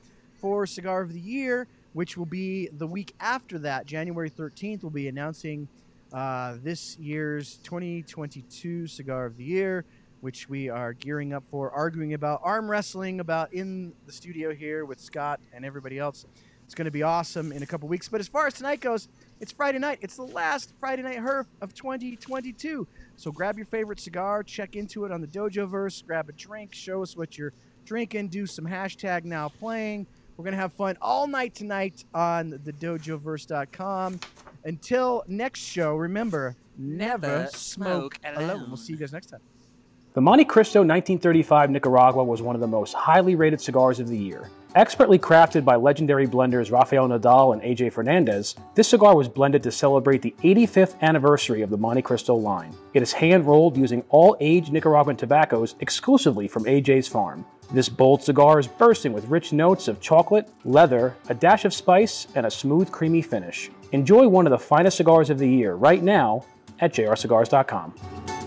for Cigar of the Year, which will be the week after that, January 13th. We'll be announcing uh, this year's 2022 Cigar of the Year, which we are gearing up for, arguing about, arm wrestling about in the studio here with Scott and everybody else. It's going to be awesome in a couple weeks. But as far as tonight goes, it's Friday night. It's the last Friday night herf of 2022. So grab your favorite cigar, check into it on the Dojoverse, grab a drink, show us what you're drinking, do some hashtag now playing. We're going to have fun all night tonight on the dojoverse.com. Until next show, remember, never, Never smoke, smoke alone. alone. We'll see you guys next time. The Montecristo 1935 Nicaragua was one of the most highly rated cigars of the year. Expertly crafted by legendary blenders Rafael Nodal and AJ Fernandez, this cigar was blended to celebrate the 85th anniversary of the Montecristo line. It is hand rolled using all aged Nicaraguan tobaccos exclusively from AJ's farm. This bold cigar is bursting with rich notes of chocolate, leather, a dash of spice, and a smooth, creamy finish. Enjoy one of the finest cigars of the year right now at jrcigars.com.